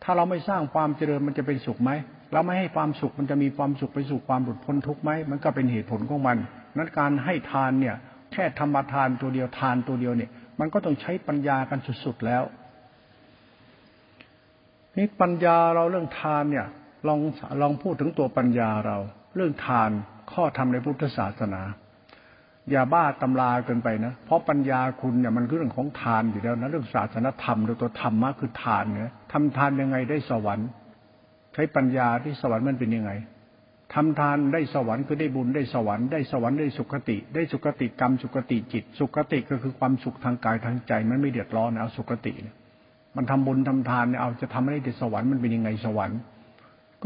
ถ้าเราไม่สร้างความเจริญมันจะเป็นสุขไหมเราไม่ให้ความสุขมันจะมีความสุขไปสู่ความหลุดพ้นทุกข์ไหมมันก็เป็นเหตุผลของมัน นั้นการให้ทานเนี่ยแค่ธรรมทานตัวเดียวทานตัวเดียวเนี่ย มันก็ต้องใช้ปัญญากันสุดๆแล้วนี่ปัญญาเราเรื่องทานเนี่ยลองลองพูดถึงตัวปัญญาเรา เรื่องทานข้อธรรมในพุทธศาสนา อย่าบ้าตำราเกินไปนะ เพราะปัญญาคุณเนี่ยมันคือเรื่องของทานอยู่แล้วนะเรื่องศาสนธรรมโดยตัวธรรมะคือทานเนี่ยทำทานยังไงได้สวรรค์ใช้ปัญญาที่สวรรค์มันเป็นยังไงทำทานได้สวรรค์คือได้บุญได้สวรรค์ได้สวรรค์ได้สุขติ ได้สุขติกรรมสุขติจิต สุขติก็คือความสุขทางกายทางใจ มันไม่เดือดร้อนนะเอาสุขติเนี่ยมันทำบุญทำทานเนี่ยเอาจะทำให้ได้สวรรค์มันเป็นยังไงสวรรค์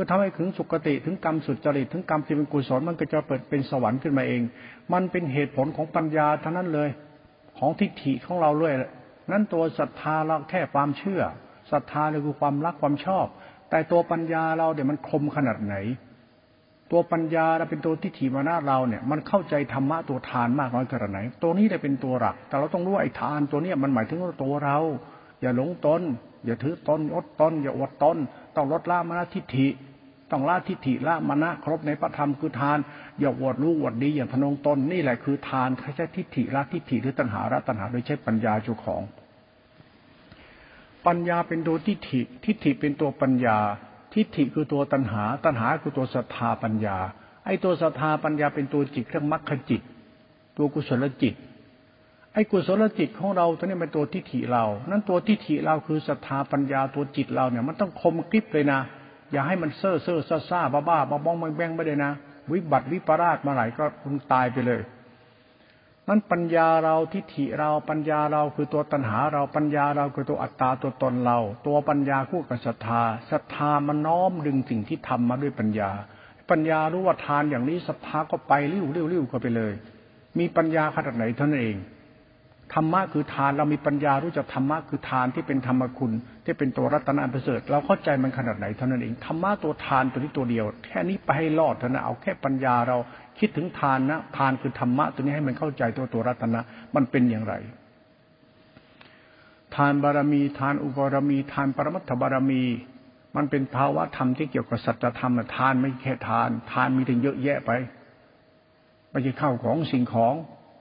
ก็ทำให้ถึงสุขติถึงกรรมสุดจริตถึงกรรมที่เป็นกุศลมันก็จะเปิดเป็นสวรรค์ขึ้นมาเอง มันเป็นเหตุผลของปัญญาเท่านั้นเลย ของทิฏฐิของเราเลยนั้นตัวศรัทธาเราแค่ความเชื่อศรัทธาเลยคือความรักความชอบ แต่ตัวปัญญาเราเดี๋ยวมันคมขนาดไหน ตัวปัญญาเราเป็นตัวทิฏฐิมานาเราเนี่ย มันเข้าใจธรรมะตัวทานมากน้อยขนาดไหน ตัวนี้ได้เป็นตัวหลัก แต่เราต้องรู้ไอ้ทานตัวเนี้ยมันหมายถึงตัวเรา อย่าหลงตนอย่าถือตนอดตนอย่าอดตนต้องลดละมรณทิฏฐิ ต้องละทิฏฐิละมณะครบในพระธรรมคือทาน อย่าวดรู้วดดีอย่าพนงตนนี่แหละคือทานใช้ทิฏฐิละทิฏฐิหรือตัณหาละตัณหาโดยใช้ปัญญาเจ้าของ ปัญญาเป็นตัวทิฏฐิ ทิฏฐิเป็นตัวปัญญา ทิฏฐิคือตัวตัณหา ตัณหาคือตัวศรัทธาปัญญา ไอ้ตัวศรัทธาปัญญาเป็นตัวจิตเครื่องมรรคจิต ตัวกุศลจิตไอ้กุศลจิตของเราตัวนี้เป็นตัวทิฏฐิเรา นั้นตัวทิฏฐิเราคือศรัทธาปัญญาตัวจิตเราเนี่ยมันต้องคมกริบเลยนะ อย่าให้มันเซ่อเซ่อซ่าซ่าบ้าบ้าบ้าบ้องแบงไม่ได้นะ วิบัติวิปราชมาไหลก็คุณตายไปเลยนั้นปัญญาเราทิฏฐิเราปัญญาเราคือตัวตัณหาเราปัญญาเราคือตัวอัตตาตัวตนเรา ตัวปัญญาคู่กับศรัทธาศรัทธามันน้อมดึงสิ่งที่ทำมาด้วยปัญญา ปัญญารู้ว่าทานอย่างนี้ศรัทธาก็ไปริ้วริ้วริ้วก็ไปเลย มีปัญญาขนาดไหนเท่านั้นเอง ธรรมะคือทานเรามีปัญญารู้จักธรรมะคือทานที่เป็นธรรมคุณ ที่เป็นตัวรัตนอันประเสริฐเราเข้าใจมันขนาดไหนเท่านั้นเองธรรมะตัวทานตัวนี้ตัวเดียว แค่นี้ไปให้รอดเท่านั้นเอาแค่ปัญญาเราคิดถึงทานนะทานคือธรรมะตัวนี้ให้มันเข้าใจตัวตัวรัตนะมันเป็นอย่างไร ทานบารมี ทานอุบารมี ทานปรมัตถบารมี มันเป็นภาวะธรรมที่เกี่ยวกับสัจธรรมทานไม่แค่ทาน ทานมีถึงเยอะแยะไปไม่ใช่เข้าของสิ่งของ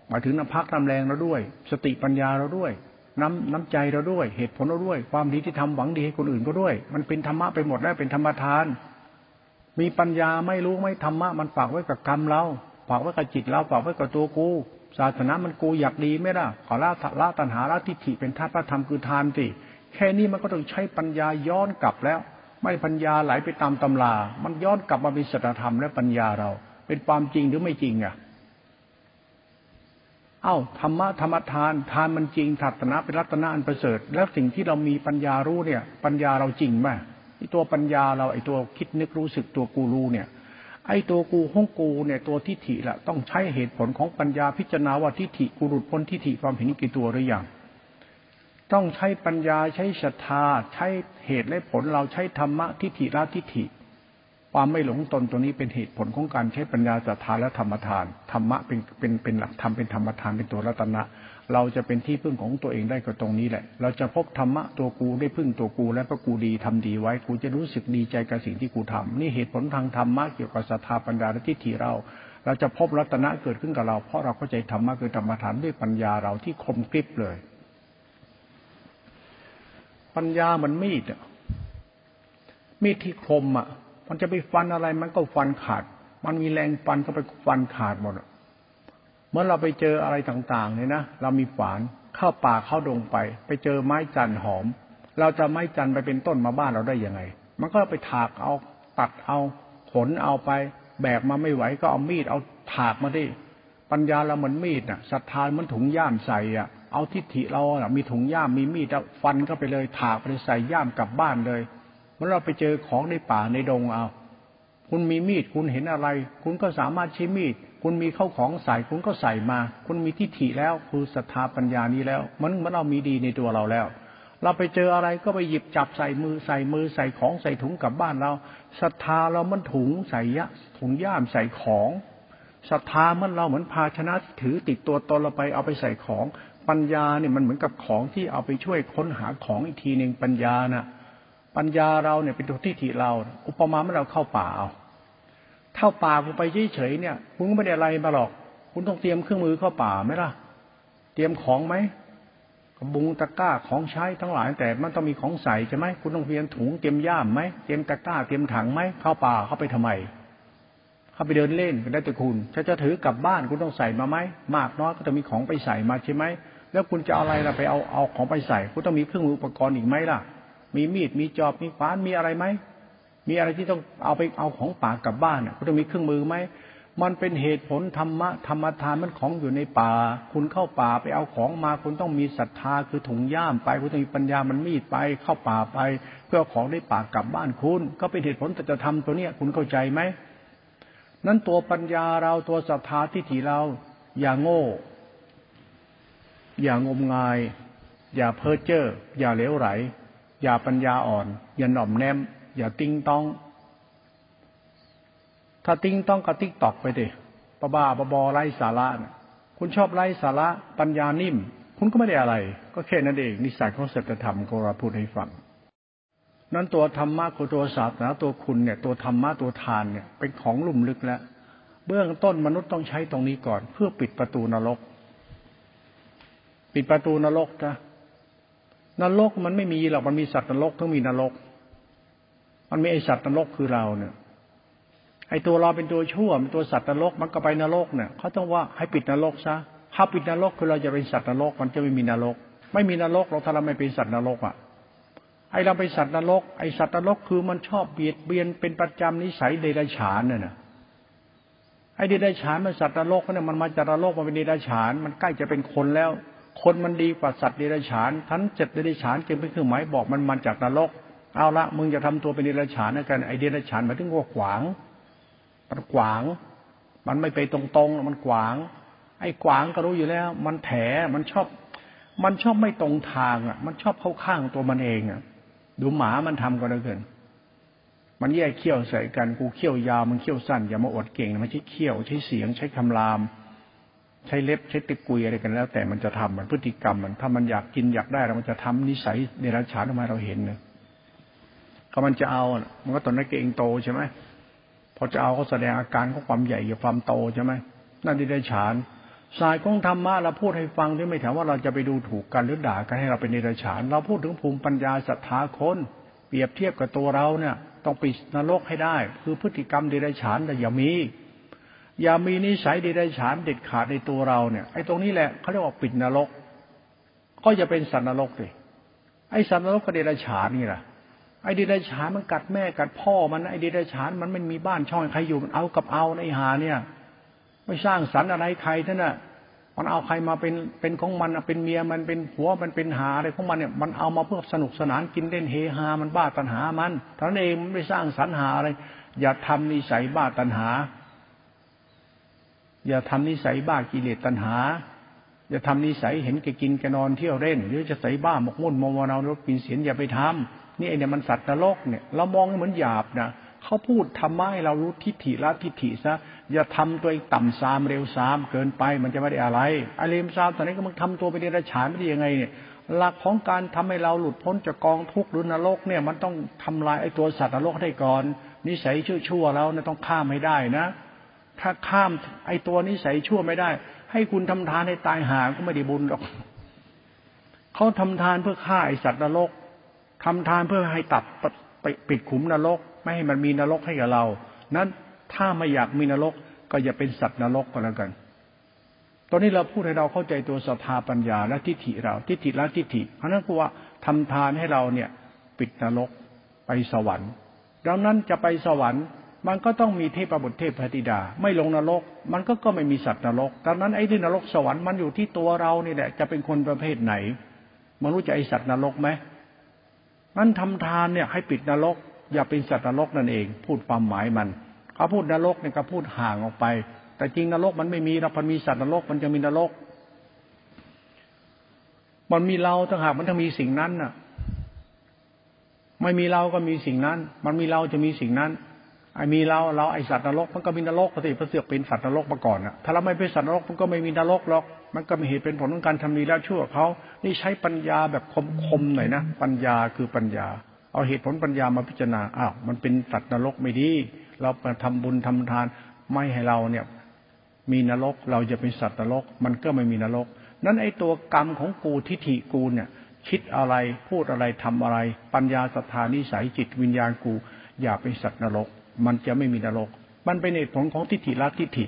หมายถึงน้ำพักน้ำแรงเราด้วย สติปัญญาเราด้วย น้ำน้ำใจเราด้วย เหตุผลเราด้วย ความดีที่ทำหวังดีให้คนอื่นก็ด้วย มันเป็นธรรมะไปหมดแล้วเป็นธรรมทาน มีปัญญาไม่รู้ไม่ธรรมะมันฝากไว้กับกรรมเราฝากไว้กับจิตเราฝากไว้กับตัวกูศาสนามันกูอยากดีไม่ล่ะขอละละตัณหาละทิฏฐิเป็นธาตุพระธรรมคือทานสิแค่นี้มันก็ต้องใช้ปัญญาย้อนกลับแล้ว ไม่ปัญญาไหลไปตามตำรา มันย้อนกลับมาเป็นสัจธรรมและปัญญาเรา เป็นความจริงหรือไม่จริงอะ เอ้าธรรมะธรรมทานทานมันจริงถัตนะเป็นรัตนะอันประเสริฐ แล้วสิ่งที่เรามีปัญญารู้เนี่ย ปัญญาเราจริงไหมไอตัวปัญญาเราไอตัวคิดนึกรู้สึกตัวกูรู้เนี่ย ไอตัวกูห้องกูเนี่ยตัวทิฏฐิละต้องใช้เหตุผลของปัญญาพิจารณาว่าทิฏฐิกูหลุดพ้นทิฏฐิความเห็นกี่ตัวหรือยังต้องใช้ปัญญาใช้ศรัทธาใช้เหตุและผลเราใช้ธรรมะทิฏฐิละทิฏฐิ ความไม่หลงตนตัวนี้เป็นเหตุผลของการใช้ปัญญาศรัทธาและธรรมทานธรรมะเป็นเป็นเป็นหลักธรรมเป็นธรรมทานเป็นตัวรัตนะ เราจะเป็นที่พึ่งของตัวเองได้ก็ตรงนี้แหละ เราจะพบธรรมะตัวกูได้พึ่งตัวกู และพระกูดีทำดีไว้กูจะรู้สึกดีใจกับสิ่งที่กูทำนี่เหตุผลทางธรรมะเกี่ยวกับศรัทธาปัญญาและทิฏฐิเรา เราจะพบรัตนะเกิดขึ้นกับเราเพราะเราเข้าใจธรรมะคือธรรมทานด้วยปัญญาเราที่คมกริบเลย ปัญญามันมีดอะมีดที่คมอะ มันจะไปฟันอะไร มันก็ฟันขาด มันมีแรงฟันก็ไปฟันขาดหมดเมื่อเราไปเจออะไรต่างๆเนี่ยนะเรามีฝานเข้าป่าเข้าดงไป ไปเจอไม้จันหอม เราจะไม้จันไปเป็นต้นมาบ้านเราได้ยังไง มันก็ไปถากเอาตัดเอาขนเอาไป แบกมาไม่ไหวก็เอามีดเอาถากมาดิปัญญาเราเหมือนมีดน่ะศรัทธาเหมันถุงย่ามใส่อะเอาทิฏฐิเราอะมีถุงย่ามมีมีดฟันก็ไปเลยถากไปใส่ย่ามกลับบ้านเลย เมื่อเราไปเจอของในป่าในดงเอา คุณมีมีดคุณเห็นอะไร คุณก็สามารถใช้มีด คุณมีเข้าของใส่คุณก็ใส่มา คุณมีทิฏฐิแล้วคือศรัทธาปัญญานี้แล้ว มันมื่อเรามีดีในตัวเราแล้ว เราไปเจออะไรก็ไปหยิบจับใส่มือใส่มือใส่ของใส่ถุงกลับบ้านเราศรัทธาเรามันถุงใส่ยะถุงย่ามใส่ของศรัทธามันเราเหมือนภาชนะถือติดตัวตนเราไปเอาไปใส่ของปัญญาเนี่ยมันเหมือนกับของที่เอาไปช่วยค้นหาของอีกทีหนึ่งปัญญานะ่ะ ปัญญาเราเนี่ยเป็นตัวที่ถิเรา อุปมาเมื่อเราเข้าป่าเอาเข้าป่าคุณไปเฉยๆเนี่ยคุณไม่ได้อะไรมาหรอก คุณต้องเตรียมเครื่องมือเข้าป่าไหมล่ะ เตรียมของไหมกระบุงตะกร้าของใช้ทั้งหลาย แต่มันต้องมีของใส่ใช่ไหมคุณต้องเตรียมถุงเตรียมย่ามไหมเตรียมตะกร้าเตรียมถังไหมเข้าป่าเข้าไปทำไม เข้าไปเดินเล่นก็ได้แต่คุณถ้าจะถือกลับบ้านคุณต้องใส่มาไหมมากน้อยก็จะมีของไปใส่มาใช่ไหมแล้วคุณจะเอาอะไรล่ะไปเอาเอาของไปใส่คุณต้องมีเครื่องมืออุปกรณ์อีกไหมล่ะ มีมีดมีจอบมีขวานมีอะไรไหมมีอะไรที่ต้องเอาไปเอาของป่ากลับบ้านคุณต้องมีเครื่องมือไหมมันเป็นเหตุผลธรรมะธรรมทานมันของอยู่ในป่า คุณเข้าป่าไปเอาของมา คุณต้องมีศรัทธาคือถุงย่ามไปคุณต้องมีปัญญามันมีดไปเข้าป่าไป เพื่อของได้ป่ากลับบ้านคุณ ก็เป็นเหตุผลแต่จะทำตัวเนี้ยคุณเข้าใจไหมนั้นตัวปัญญาเราตัวศรัทธาทิฏฐิเรา อย่าโง่ อย่างมงาย อย่าเพ้อเจ้ออย่าเหลวไหล อย่าปัญญาอ่อน อย่าหน่อมแน้ม อย่าติ๊งต๊อง ถ้าติ๊งต๊องก็ TikTok ไปดิบ้าบ้าบอไร้สาระนะคุณชอบไร้สาระปัญญานิ่ม คุณก็ไม่ได้อะไร ก็แค่นั้นเองนิสัยของศัจธรรมก็เราพูดให้ฟังนั้นตัวธรรมะคือตัวศาสนาตัวคุณเนี่ย ตัวธรรมะตัวทานเนี่ยเป็นของลุ่มลึกแล้วเบื้องต้นมนุษย์ต้องใช้ตรงนี้ก่อน เพื่อปิดประตูนรก ปิดประตูนรกนะ นรกมันไม่มีหรอกมันมีสัตว์นรกต้งมีนรก มันมีไอสัตว์นรกคือเราเนี่ย ไอตัวเราเป็นตัวชั่วเป็นตัวสัตว์นรกมันก็ไปนรกเนี่ยเขาต้องว่าให้ปิดนรกซะถ้าปิดนรกคือเราจะเป็นสัตว์นรก มันจะไม่มีนรก ไม่มีนรกเราถ้าเราไม่เป็นสัตว์นรกอะไอเราเป็นสัตว์นรกไอสัตว์นรกคือมันชอบเบียดเบียนเป็นประจำนิสัยเดรัจฉานเนี่ยนะไอ้เดรัจฉานมันสัตว์นรกเนี่ยมันมาจากนรกมันเป็นเดรัจฉาน มันใกล้จะเป็นคนแล้ว คนมันดีกว่าสัตว์เดรัจฉานทั้นเจ็ดเดรัจฉานจึงเป็นเครื่องหมายบอกมันมาจากนรก เอาละมึงจะทำตัวเป็นเดรัจฉานกันไอเดรัจฉานหมายถึงว่าขวาง มันขวาง มันไม่ไปตรงๆมันขวาง ไอ้ขวางก็รู้อยู่แล้ว มันแถมันชอบ มันชอบไม่ตรงทางอะ มันชอบเข้าข้างตัวมันเองอะ ดูหมามันทำก็แล้วกันมันแยกเขี้ยวใส่กันกูเขี้ยวยาวมันเขี้ยวสั้นอย่ามาอดเก่งมันใช้เขี้ยวใช้เสียงใช้คำราม ใช้เล็บใช้ตะกุยอะไรกันแล้ว แต่มันจะทำมันพฤติกรรมมันถ้ามันอยากกินอยากได้แล้วมันจะทำนิสัยในราชานออกมาเราเห็นเนะก็มันจะเอา มันก็ตอนนั้นเก่งโตใช่ไหมพอจะเอาก็แสดงอาการของความใหญ่กับความโตใช่ไหมนั่นที่ได้ฉานสายของธรรมะเราพูดให้ฟังที่ไม่ถามว่าเราจะไปดูถูกกันหรือด่ากันให้เราเป็นนิรฉาน เราพูดถึงภูมิปัญญาศรัทธาคนเปรียบเทียบกับตัวเราเนี่ย ต้องปิดนรกให้ได้ คือพฤติกรรมเดรัจฉานแต่อย่ามี อย่ามีนิสัยเดรัจฉานเด็ดขาดในตัวเราเนี่ยไอ้ตรงนี้แหละเขาเรียกว่าปิดนรก ก็จะเป็นสัตว์นรกเลยไอ้สัตว์นรกกับเดรัจฉานนี่แหละไอ้เดิเดชานมันกัดแม่กัดพ่อมันไอ้เดิเดชานมันไม่มีบ้านช่องใครอยู่มันเอากับเอาในหาเนี่ย ไม่สร้างสรรค์อะไรใครท่านน่ะมันเอาใครมาเป็นเป็นของมันเป็นเมียมันเป็นผัวมันเป็นหาอะไรของมันเนี่ยมันเอามาเพื่อสนุกสนานกินเล่นเฮฮามันบ้าตัณหามันท่านเองมันไม่สร้างสรรหาอะไร อย่าทำนิสัยบ้าตัณหา อย่าทำนิสัยบ้ากิเลสตัณหา อย่าทำนิสัยเห็นแกกินแกนอนเที่ยวเล่น หรือจะใส่บ้าหมกมุ่นมมนารถปีนเสียนอย่าไปทำนี่ไอเนี่ยมันสัตว์นรกเนี่ยเรามองเหมือนหยาบนะเขาพูดทำไมเรารู้ทิฏฐิละทิฏฐิซะอย่าทำตัวเองต่ำซามเร็วซามเกินไปมันจะไม่ได้อะไรไอารมซามตอนนี้ก็มึงทำตัวเป็นเดรัจฉานไม่ได้ยังไงเนี่ยหลักของการทำให้เราหลุดพ้นจากกองทุกข์หรือนรกเนี่ยมันต้องทำลายไอ้ตัวสัตว์นรกได้ก่อน นิสัยชั่วๆเราเนี่ยต้องข้ามให้ได้นะ ถ้าข้ามไอตัวนิสัยชั่วไม่ได้ ให้คุณทำทานให้ตายหาก็ไม่ได้บุญหรอกเขาทำทานเพื่อฆ่าไอสัตว์นรกทำทานเพื่อให้ตัดปปิดขุมนรก ไม่ให้มันมีนรกให้กับเรา นั้นถ้าไม่อยากมีนรก ก็อย่าเป็นสัตว์นรกก็แล้วกัน ตอนนี้เราพูดให้เราเข้าใจตัวศรัทธาปัญญาและทิฏฐิเรา ทิฏฐิและทิฏฐิเพราะนั้นคือว่าทำทานให้เราเนี่ย ปิดนรกไปสวรรค์ ดังนั้นจะไปสวรรค์ มันก็ต้องมีเทพบุตรเทพพธิดา ไม่ลงนรก มันก็ก็ไม่มีสัตว์นรก ดังนั้นไอ้ที่นรกสวรรค์มันอยู่ที่ตัวเรานี่แหละ จะเป็นคนประเภทไหน มันรู้จะไอสัตว์นรกไหมนั้นทำทานเนี่ยให้ปิดนรก อย่าเป็นสัตว์นรกนั่นเอง พูดความหมายมัน เขาพูดนรกเนี่ยก็พูดห่างออกไป แต่จริงนรกมันไม่มีเราพอมีสัตว์นรก มันจะมีนรก มันมีเราต่างหากมันต้องมีสิ่งนั้นน่ะ ไม่มีเราก็มีสิ่งนั้น มันมีเราจะมีสิ่งนั้น ไอ้มีเราเราไอสัตว์นรกมันก็มีนรกปกติพระเสือกเป็นสัตว์นรกมาก่อนอะถ้าเราไม่เป็นสัตว์นรกมันก็ไม่มีนรกหรอก มันก็มีเหตุเป็นผลของการทำดีแล้วชั่วเขา นี่ใช้ปัญญาแบบคมๆหน่อยนะปัญญาคือปัญญา เอาเหตุผลปัญญามาพิจารณาอ้าวมันเป็นสัตว์นรกไม่ดี เราไปทำบุญทำทาน ไม่ให้เราเนี่ย มีนรกเราจะเป็นสัตว์นรก มันก็ไม่มีนรก นั้นไอ้ตัวกรรมของกูทิฏฐิกูเนี่ย คิดอะไรพูดอะไรทำอะไร ปัญญาศรัทธานิสัยจิตวิญญาณกู อย่าเป็นสัตว์นรก มันจะไม่มีนรก มันเป็นเหตุผลของทิฏฐิละทิฏฐิ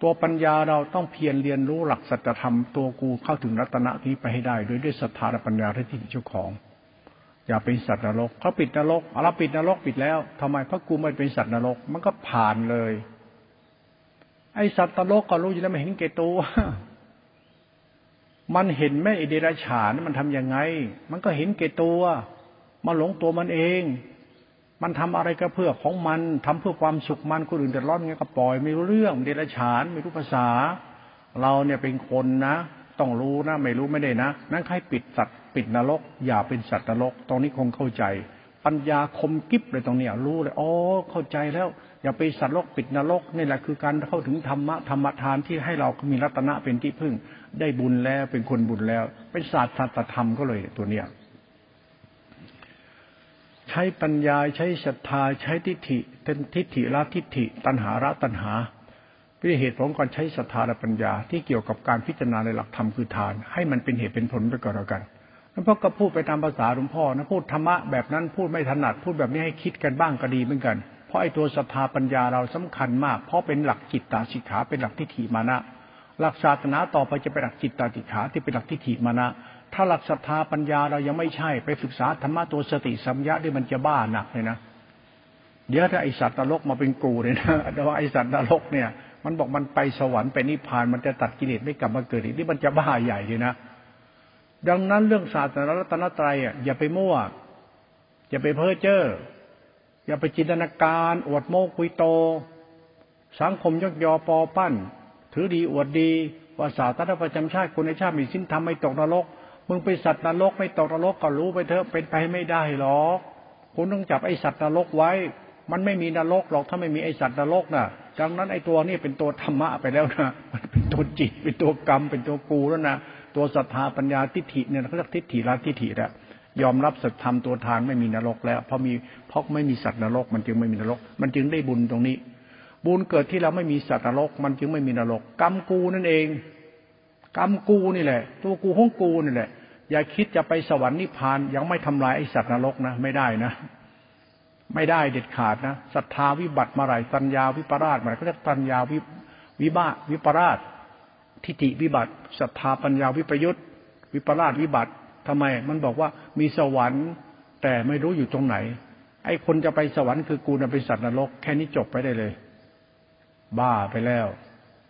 ตัวปัญญาเราต้องเพียรเรียนรู้หลักสัจธรรมตัวกูเข้าถึงรัตนะนี้ไปให้ได้ โดยด้วยศรัทธาและปัญญาที่ทิฏฐิเจ้าของ อย่าเป็นสัตว์นรกเขาปิดนรกเราปิดนรกปิดแล้วทำไมพระกูไม่เป็นสัตว์นรก มันก็ผ่านเลย ไอสัตว์นรกก็รู้อยู่แล้วไม่เห็นเกตัว มันเห็นแม่อเดรัจฉานมันทํำยังไง มันก็เห็นเกตัวมาหลงตัวมันเอง มันทำอะไรก็เพื่อของมันทำเพื่อความสุขมันคนอื่นเดือดร้อนไงก็ปล่อยไม่รู้เรื่องเดรัจฉานไม่รู้ภาษา เราเนี่ยเป็นคนนะ ต้องรู้นะ ไม่รู้ไม่ได้นะ นั่นใครปิดสัตว์ปิดนรก อย่าเป็นสัตว์นรก ตรงนี้คงเข้าใจ ปัญญาคมกิบเลยตรงเนี้ยรู้เลยอ๋อเข้าใจแล้ว อย่าไปสัตว์โลกปิดนรกนี่แหละคือการเข้าถึงธรรมะธรรมทานที่ให้เรามีรัตนะเป็นที่พึ่ง ได้บุญแล้วเป็นคนบุญแล้ว เป็นศาสตร์สัจธรรมก็เลยตัวเนี้ย ใช้ปัญญาใช้ศรัทธาใช้ทิฏฐิเป็นทิฏฐิละทิฏฐิ ตัณหาละตัณหาเป็นเหตุผลการใช้ศรัทธาและปัญญาที่เกี่ยวกับการพิจารณาในหลักธรรมคือทาน ให้มันเป็นเหตุเป็นผลไปก่อนแล้วกันแล้วพ่อก็พูดไปตามภาษาหลวงพ่อนะพูดธรรมะแบบนั้นพูดไม่ถนัดพูดแบบนี้ให้คิดกันบ้างก็ดีเหมือนกัน เพราะไอ้ตัวศรัทธาปัญญาเราสำคัญมาก เพราะเป็นหลักจิตตาสิกขาเป็นหลักทิฏฐิมานะ หลักศาสนาต่อไปจะเป็นหลักจิตตาสิกขาที่เป็นหลักทิฏฐิมานะ ถ้าหลักศรัทธาปัญญาเรายังไม่ใช่ไปศึกษาธรรมะตัวสติสัมยาด้วยมันจะบ้าหนักเลยนะเดี๋ยวถ้าไอสัตว์นรกมาเป็นกูเลยนะแต่ว่าไอสัตว์นรกเนี่ย มันบอกมันไปสวรรค์ไปนิพพานมันจะตัดกิเลสไม่กลับมาเกิดอีกนี่มันจะบ้าใหญ่เลยนะดังนั้นเรื่องศาสนารัตนตรัยอะอย่าไปมั่ว อย่าไปเพ้อเจ้ออย่าไปจินตนาการอวดโมกุยโต สังคมยกยอปอปั้น ถือดีอวดดีว่าศาสนาประจำชาติคนในชาติมีสิ้นทำไม่ตกนรก มึงเป็นสัตว์นรกไม่ตกนรกก็รู้ไปเถอะเป็นไปไม่ได้หรอกคุณต้องจับไอสัตว์นรกไว้ มันไม่มีนรกหรอกถ้าไม่มีไอสัตว์นรกน่ะดังนั้นไอตัวนี้เป็นตัวธรรมะไปแล้วนะมันเป็นตัวจิต เป็นตัวกรรม เป็นตัวกูแล้วนะตัวศรัทธาปัญญาทิฏฐิเนี่ยเขาเรียกทิฏฐิละทิฏฐิแล้วยอมรับสัจธรรมตัวทานไม่มีนรกแล้วเพราะมีเพราะไม่มีสัตว์นรก มันจึงไม่มีนรก มันจึงได้บุญตรงนี้ บุญเกิดที่เราไม่มีสัตว์นรก มันจึงไม่มีนรก กรรมกูนั่นเอง กรรมกูนี่แหละ ตัวกูของกูนี่แหละ อย่าคิดจะไปสวรรค์นิพพาน ยังไม่ทำลายไอสัตว์นรกนะ ไม่ได้นะ ไม่ได้เด็ดขาดนะศรัทธาวิบัติมาไรสัญญาวิปราชมาเขาเรียกสัญญาวิวิบาวิปราชทิฏฐิวิบัติศรัทธาปัญญาวิปยุทธวิปลาสวิบัติทำไม มันบอกว่ามีสวรรค์ แต่ไม่รู้อยู่ตรงไหน ไอ้คนจะไปสวรรค์คือกูนะเป็นสัตว์นรก แค่นี้จบไปได้เลย บ้าไปแล้ว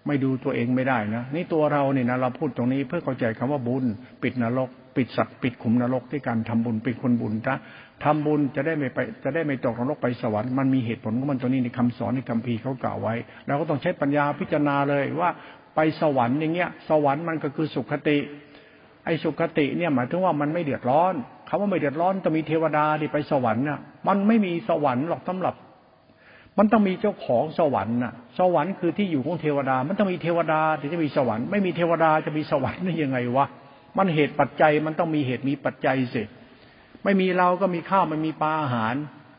ไม่ดูตัวเองไม่ได้นะนี่ตัวเราเนี่ยนะเราพูดตรงนี้เพื่อเข้าใจคำว่าบุญ ปิดนรก ปิดสัตว์ปิดขุมนรกที่การทำบุญเป็นคนบุญนะทำบุญจะได้ไม่ไปจะได้ไม่ตกนรกไปสวรรค์มันมีเหตุผลของมันตัวนี้ในคำสอนในคัมภีร์เขากล่าวไว้เราก็ต้องใช้ปัญญาพิจารณาเลยว่าไปสวรรค์อย่างเงี้ย สวรรค์มันก็คือสุขติ ไอ้สุขติเนี่ยหมายถึงว่ามันไม่เดือดร้อนคาว่าไม่เดือดร้อนจะมีเทวดาที่ไปสวรรค์น่ะมันไม่มีสวรรค์หรอกสำหรับ มันต้องมีเจ้าของสวรรค์น่ะ สวรรค์คือที่อยู่ของเทวดา มันต้องมีเทวดาถึงจะมีสวรรค์ ไม่มีเทวดาจะมีสวรรค์ได้ยังไงวะ มันเหตุปัจจัยมันต้องมีเหตุมีปัจจัยสิ ไม่มีเราก็มีข้าวมันมีปลาอาหาร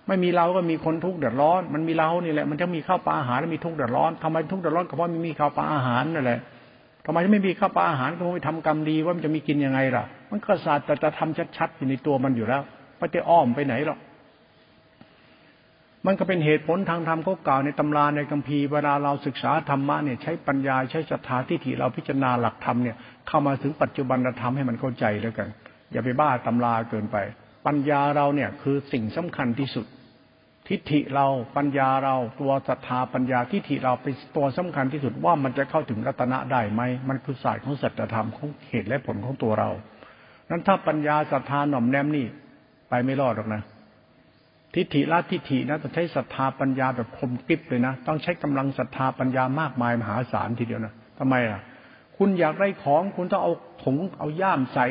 ไม่มีเราก็มีคนทุกข์เดือดร้อน มันมีเรานี่แหละ มันจะมีข้าวปลาอาหารแล้วมีทุกข์เดือดร้อนทำไมทุกข์เดือดร้อนก็เพราะไม่มีข้าวปลาอาหารนั่นแหละทำไมไม่มีข้าวปลาอาหารก็ไม่ทำกรรมดีว่ามันจะมีกินยังไงล่ะ มันก็ศาสตร์แต่จะทำชัดๆอยู่ในตัวมันอยู่แล้วไม่ได้อ้อมไปไหนหรอก มันก็เป็นเหตุผลทางธรรมเขากล่าวในตำราในคัมภีร์เวลาเราศึกษาธรรมะเนี่ยใช้ปัญญาใช้ศรัทธาที่ถี่เราพิจารณาหลักธรรมเนี่ยเข้ามาถึงปัจจุบันธรรมให้มันเข้าใจแล้วกัน อย่าไปบ้าตำราเกินไป ปัญญาเราเนี่ยคือสิ่งสำคัญที่สุด ทิฏฐิเราปัญญาเราตัวศรัทธาปัญญาทิฏฐิเราเป็นตัวสำคัญที่สุดว่ามันจะเข้าถึงรัตนะได้ไหมมันคือศาสตร์ของสัจธรรมของเหตุและผลของตัวเรานั้นถ้าปัญญาศรัทธาหน่อมแนมนี่ไปไม่รอดหรอกนะ ทิฏฐิละทิฏฐินะต้องใช้ศรัทธาปัญญาแบบคมกริบเลยนะต้องใช้กำลังศรัทธาปัญญามากมายมหาศาลทีเดียวนะทำไมอะ คุณอยากได้ของ คุณต้องเอาถุงเอาย่ามใส่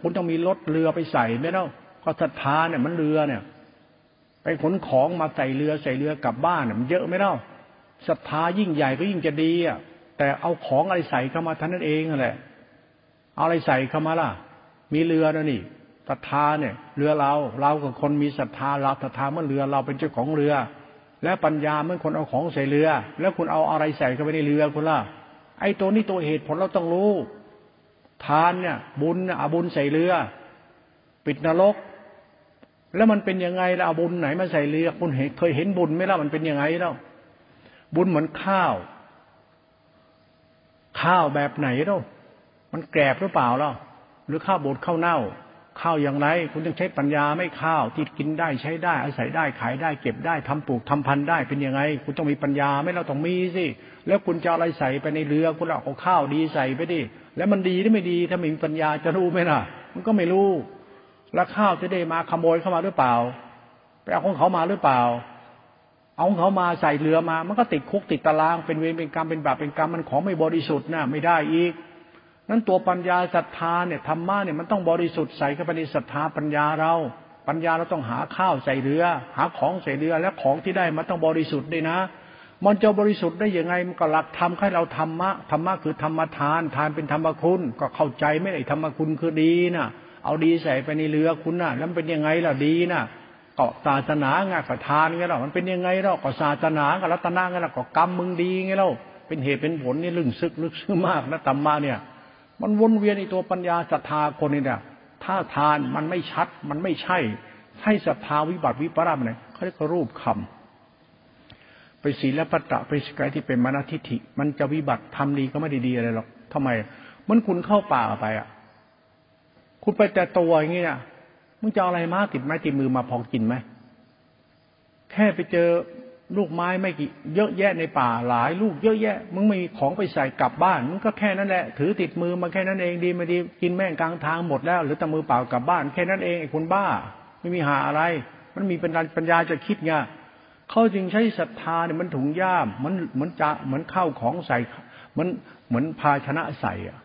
คุณต้องมีรถเรือไปใส่ไม่เล่าก็ศรัทธาเนี่ยมันเรือเนี่ย ไปขนของมาใส่เรือใส่เรือกลับบ้านมันเยอะไหมเล่าศรัทธายิ่งใหญ่ก็ยิ่งจะดีอะแต่เอาของอะไรใส่เข้ามาท่านนั่นเองแหละเอาอะไรใส่เข้ามาล่ะ มีเรือนะนี่ ศรัทธาเนี่ยเรือเราเรากับคนมีศรัทธาเราศรัทธาเมื่อเรือเราเป็นเจ้าของเรือ และปัญญาเมื่อคนเอาของใส่เรือ แล้วคุณเอาอะไรใส่เข้าไปในเรือคุณล่ะไอ้ตัวนี้ตัวเหตุผลเราต้องรู้ ทานเนี่ย บุญอาบุญใส่เรือ ปิดนรก แล้วมันเป็นยังไงล่ะบุญไหนมาใส่เรือ คุณเห็นเคยเห็นบุญไหมล่ะมันเป็นยังไงแล้วบุญเหมือนข้าว ข้าวแบบไหนล่ะมันแกรบหรือเปล่าล่ะหรือข้าวบดข้าวเน่า ข้าวอย่างไร คุณต้องใช้ปัญญาไม่ข้าวที่กินได้ใช้ได้ อาศัยได้ขายได้ เก็บได้ทำปลูกทำพันธุ์ได้เป็นยังไง คุณต้องมีปัญญาไม่เราต้องมีสิแล้วคุณจะอะไรใส่ไปในเรือ คุณเอาข้าวดีใส่ไปดิแล้วมันดีหรือไม่ดีถ้าไม่มีปัญญาจะรู้ไหมล่ะ มันก็ไม่รู้แล้วข้าวจะได้มาขโมยเข้ามาหรือเปล่า ไปเอาของเขามาหรือเปล่า เอาของเขามาใส่เรือมา มันก็ติดคุกติดตารางเป็นเวรเป็นกรรมเป็นบาปเป็นกรรมมันของไม่บริสุทธิ์นะไม่ได้อีก นั้นตัวปัญญาศรัทธาเนี่ยธรรมะเนี่ยมันต้องบริสุทธิ์ใส่เข้าไปในศรัทธาปัญญาเรา ปัญญาเราต้องหาข้าวใส่เรือ หาของใส่เรือและของที่ได้มันต้องบริสุทธิ์ด้วยนะ มันจะบริสุทธิ์ได้ยังไงมันก็หลักธรรมให้เราธรรมะธรรมะคือธรรมทานทานเป็นธรรมคุณ ก็เข้าใจไม่ไอ้ธรรมคุณคือดีนะเอาดีใส่ไปในเรือคุณนะแล้วเป็นยังไงล่ะดีนะก็ศาสนาไงก็ทานไงเรามันเป็นยังไงเราก็ศาสนากับรัตนาไงเราก็กรรมมึงดีไงเราเป็นเหตุเป็นผลนี่ลึกซึ้งลึกซึ้งมากนะธรรมะเนี่ย มันวนเวียนในตัวปัญญาศรัทธาคนนี่เนี่ยถ้าทานมันไม่ชัด มันไม่ใช่ ให้ศรัทธาวิบัติวิปรามเนี่ยเขาเรียกรูปคำไปศีลปัตตะไปสกายที่เป็นมณทิฐิ มันจะวิบัติทำดีก็ไม่ได้ดีอะไรหรอกทำไม มันคุณเข้าป่าไปอะ คุณไปแต่ตัวอย่างเงี้ยมึงจะอะไรมาติดไม้ติดมือมาพอกินไหมแค่ไปเจอ ลูกไม้ไม่กี่เยอะแยะในป่าหลาย ลูกเยอะแยะ มึงไม่มีของไปใส่กลับบ้านมึงก็แค่นั้นแหละถือติดมือมาแค่นั้นเองดีไม่ดีกินแม่งกลางทางหมดแล้ว หรือแต่มือเปล่ากลับบ้าน แค่นั้นเองไอ้คนบ้า ไม่มีหาอะไร มันมีปัญญาปัญญาจะคิดไงเขาจึงใช้ศรัทธาเนี่ยมันถุงย่ามมันเหมือนจะเหมือนเข้าของใส่เหมือนเหมือนภาชนะใส่อะ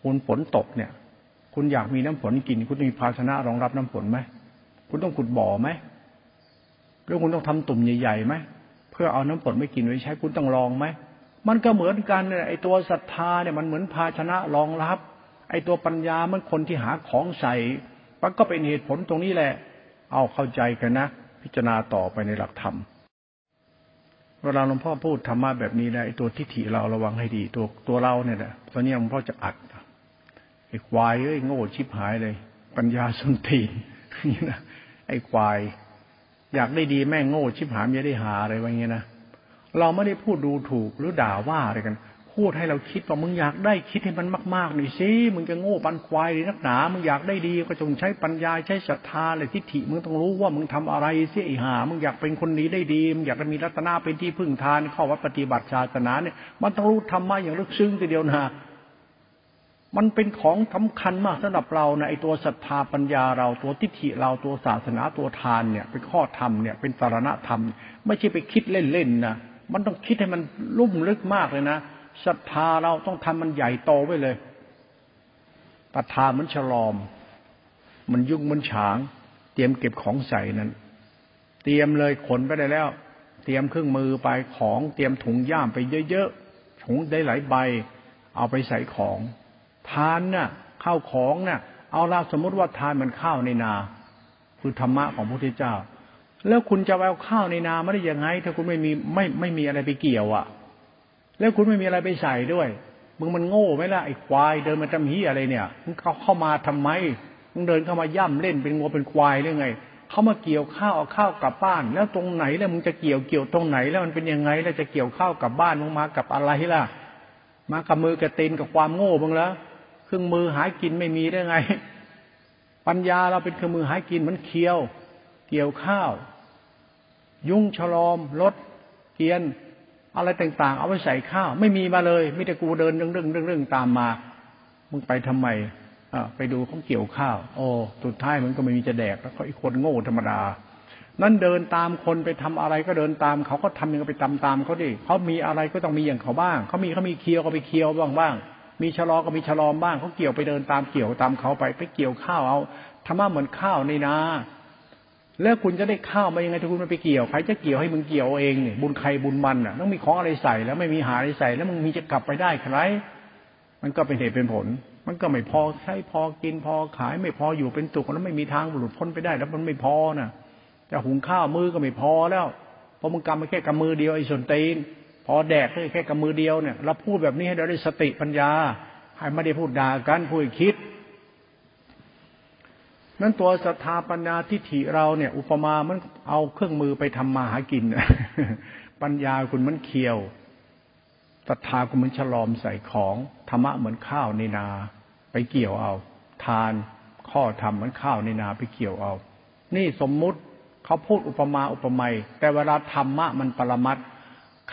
คุณฝนตกเนี่ย คุณอยากมีน้ำฝนกิน คุณมีภาชนะรองรับน้ำฝนไหมคุณต้องขุดบ่อไหม แล้วคุณต้องทำตุ่มใหญ่ๆไหมเพื่อเอาน้ำฝนไม่กินไว้ใช้คุณต้องลองไหมมันก็เหมือนกันไอตัวศรัทธาเนี่ยมันเหมือนภาชนะรองรับ ไอตัวปัญญามันคนที่หาของใส่มันก็เป็นเหตุผลตรงนี้แหละ เอาเข้าใจกันนะ พิจารณาต่อไปในหลักธรรมเวลาหลวงพ่อพูดธรรมะแบบนี้นะไอตัวทิฏฐิเราระวังให้ดี ตัวตัวเราเนี่ยนะตอนนี้หลวงพ่อจะอัดไอ้ควายเอ้ยโง่ชิบหายเลย ปัญญาสุนทีนนี่นะไอ้ควาย อยากได้ดีแม่งโง่ชิบหายไม่ได้หาอะไรวะเงี้ยนะเราไม่ได้พูดดูถูกหรือด่าว่าอะไรกัน พูดให้เราคิดว่ามึงอยากได้คิดให้มันมากๆหน่อยสิมึงจะโง่ปันควายหรือนักหนา มึงอยากได้ดีก็จงใช้ปัญญาใช้ศรัทธาเลยทิฏฐิมึงต้องรู้ว่ามึงทำอะไรเสียไอ้หามึงอยากเป็นคนนี้ได้ดีมึงอยากจะมีรัตนาเป็นที่พึ่งทานเข้าวัดปฏิบัติศาสนาเนี่ยมันต้องรู้ธรรมะอย่างลึกซึ้งทีเดียวนะ มันเป็นของสาคัญมากสำหรับเรานะไอตัวศรัทธาปัญญาเราตัวทิฏฐิเราตัวศาสนาตัวทานเนี่ย เป็นข้อธรรมเนี่ยเป็นสารณธรรม ไม่ใช่ไปคิดเล่นๆนะมันต้องคิดให้มันลุ่มลึกมากเลยนะศรัทธาเราต้องทำมันใหญ่โตไว้เลยศรัทธามันฉลอม มันยุ่งมันฉาง เตรียมเก็บของใส่นั้น เตรียมเลยขนไปได้แล้ว เตรียมเครื่องมือไปของเตรียมถุงย่ามไปเยอะๆถุงได้หลายใบ เอาไปใส่ของ ทานน่ะข้าวของน่ะ เอาละสมมติว่าทานมันข้าวในนา คือธรรมะของพระพุทธเจ้า แล้วคุณจะเอาข้าวในนาม่ได้ยังไง ถ้าคุณไม่มีไม่ไม่มีอะไรไปเกี่ยวอะ แล้วคุณไม่มีอะไรไปใส่ด้วยมึงมันโง่ไหมล่ะไอ้ควายเดินมาทำฮีอะไรเนี่ยมึงเขาเข้ามาทำไมมึงเดินเข้ามาย่ำเล่นเป็นงัวเป็นควายหรือไงเขามาเกี่ยวข้าวเอาข้าวกลับบ้าน แล้วตรงไหนแล้วมึงจะเกี่ยวเกี่ยวตรงไหนแล้วมันเป็นยังไง แล้วจะเกี่ยวข้าวกลับบ้านมึงมากับอะไรล่ะ มากับมือกับตีนกับความโง่มึงแล้ว เครื่องมือหากินไม่มีได้ไง ปัญญาเราเป็นเครื่องมือหากินมันเคี้ยว เกี่ยวข้าว ยุ่งฉลอมรถเกียน อะไรต่างๆ เอาไปใส่ข้าว ไม่มีมาเลยมิแต่กูเดินเรื่องเรื่องเรื่องตามมามึงไปทำไมอ่าไปดูเขาเกี่ยวข้าว โอ้สุดท้ายมันก็ไม่มีจะแดกแล้วเขาอีกคนโง่ธรรมดานั่นเดินตามคนไปทำอะไรก็เดินตาม เขาก็ทำอย่างไปตามตามเขาดิเขามีอะไรก็ต้องมีอย่างเขาบ้าง เขามีเขามีเคียวก็ไปเคียวบ้างบ้าง มีชะลอก็มีชะลอมบ้างเขาเกี่ยวไปเดินตามเกี่ยวตามเขาไป ไปเกี่ยวข้าวเอาธรรมะเหมือนข้าวในนาแล้วคุณจะได้ข้าวมายังไงถ้าคุณไม่ไปเกี่ยวใครจะเกี่ยวให้มึงเกี่ยวเองเนี่ยบุญใครบุญมันอะต้องมีของอะไรใส่แล้วไม่มีหาอะไรใส่ แล้วมึงมีจะกลับไปได้ใครมันก็เป็นเหตุเป็นผล มันก็ไม่พอใช้พอกินพอขาย ไม่พออยู่เป็นตุกแล้วไม่มีทางหลุดพ้นไปได้ แล้วมันไม่พอน่ะจะหุงข้าวมือก็ไม่พอแล้วเพราะมึงกำมาแค่กำมือเดียวไอ้ส่วนตีน พอแดกแค่กับมือเดียวเนี่ยเราพูดแบบนี้ให้เราได้สติปัญญา ให้ไม่ได้พูดด่ากันพูดคิดนั้นตัวศรัทธาปัญญาทิฏฐิเราเนี่ย อุปมามันเอาเครื่องมือไปทำมาหากิน ปัญญาคุณมันเคียวศรัทธาคุณมันฉลอมใส่ของธรรมะเหมือนข้าวในนา ไปเกี่ยวเอา ทานข้อธรรมมันข้าวในนาไปเกี่ยวเอา นี่สมมุติเขาพูดอุปมาอุปไมยแต่เวลาธรรมะมันปรมัด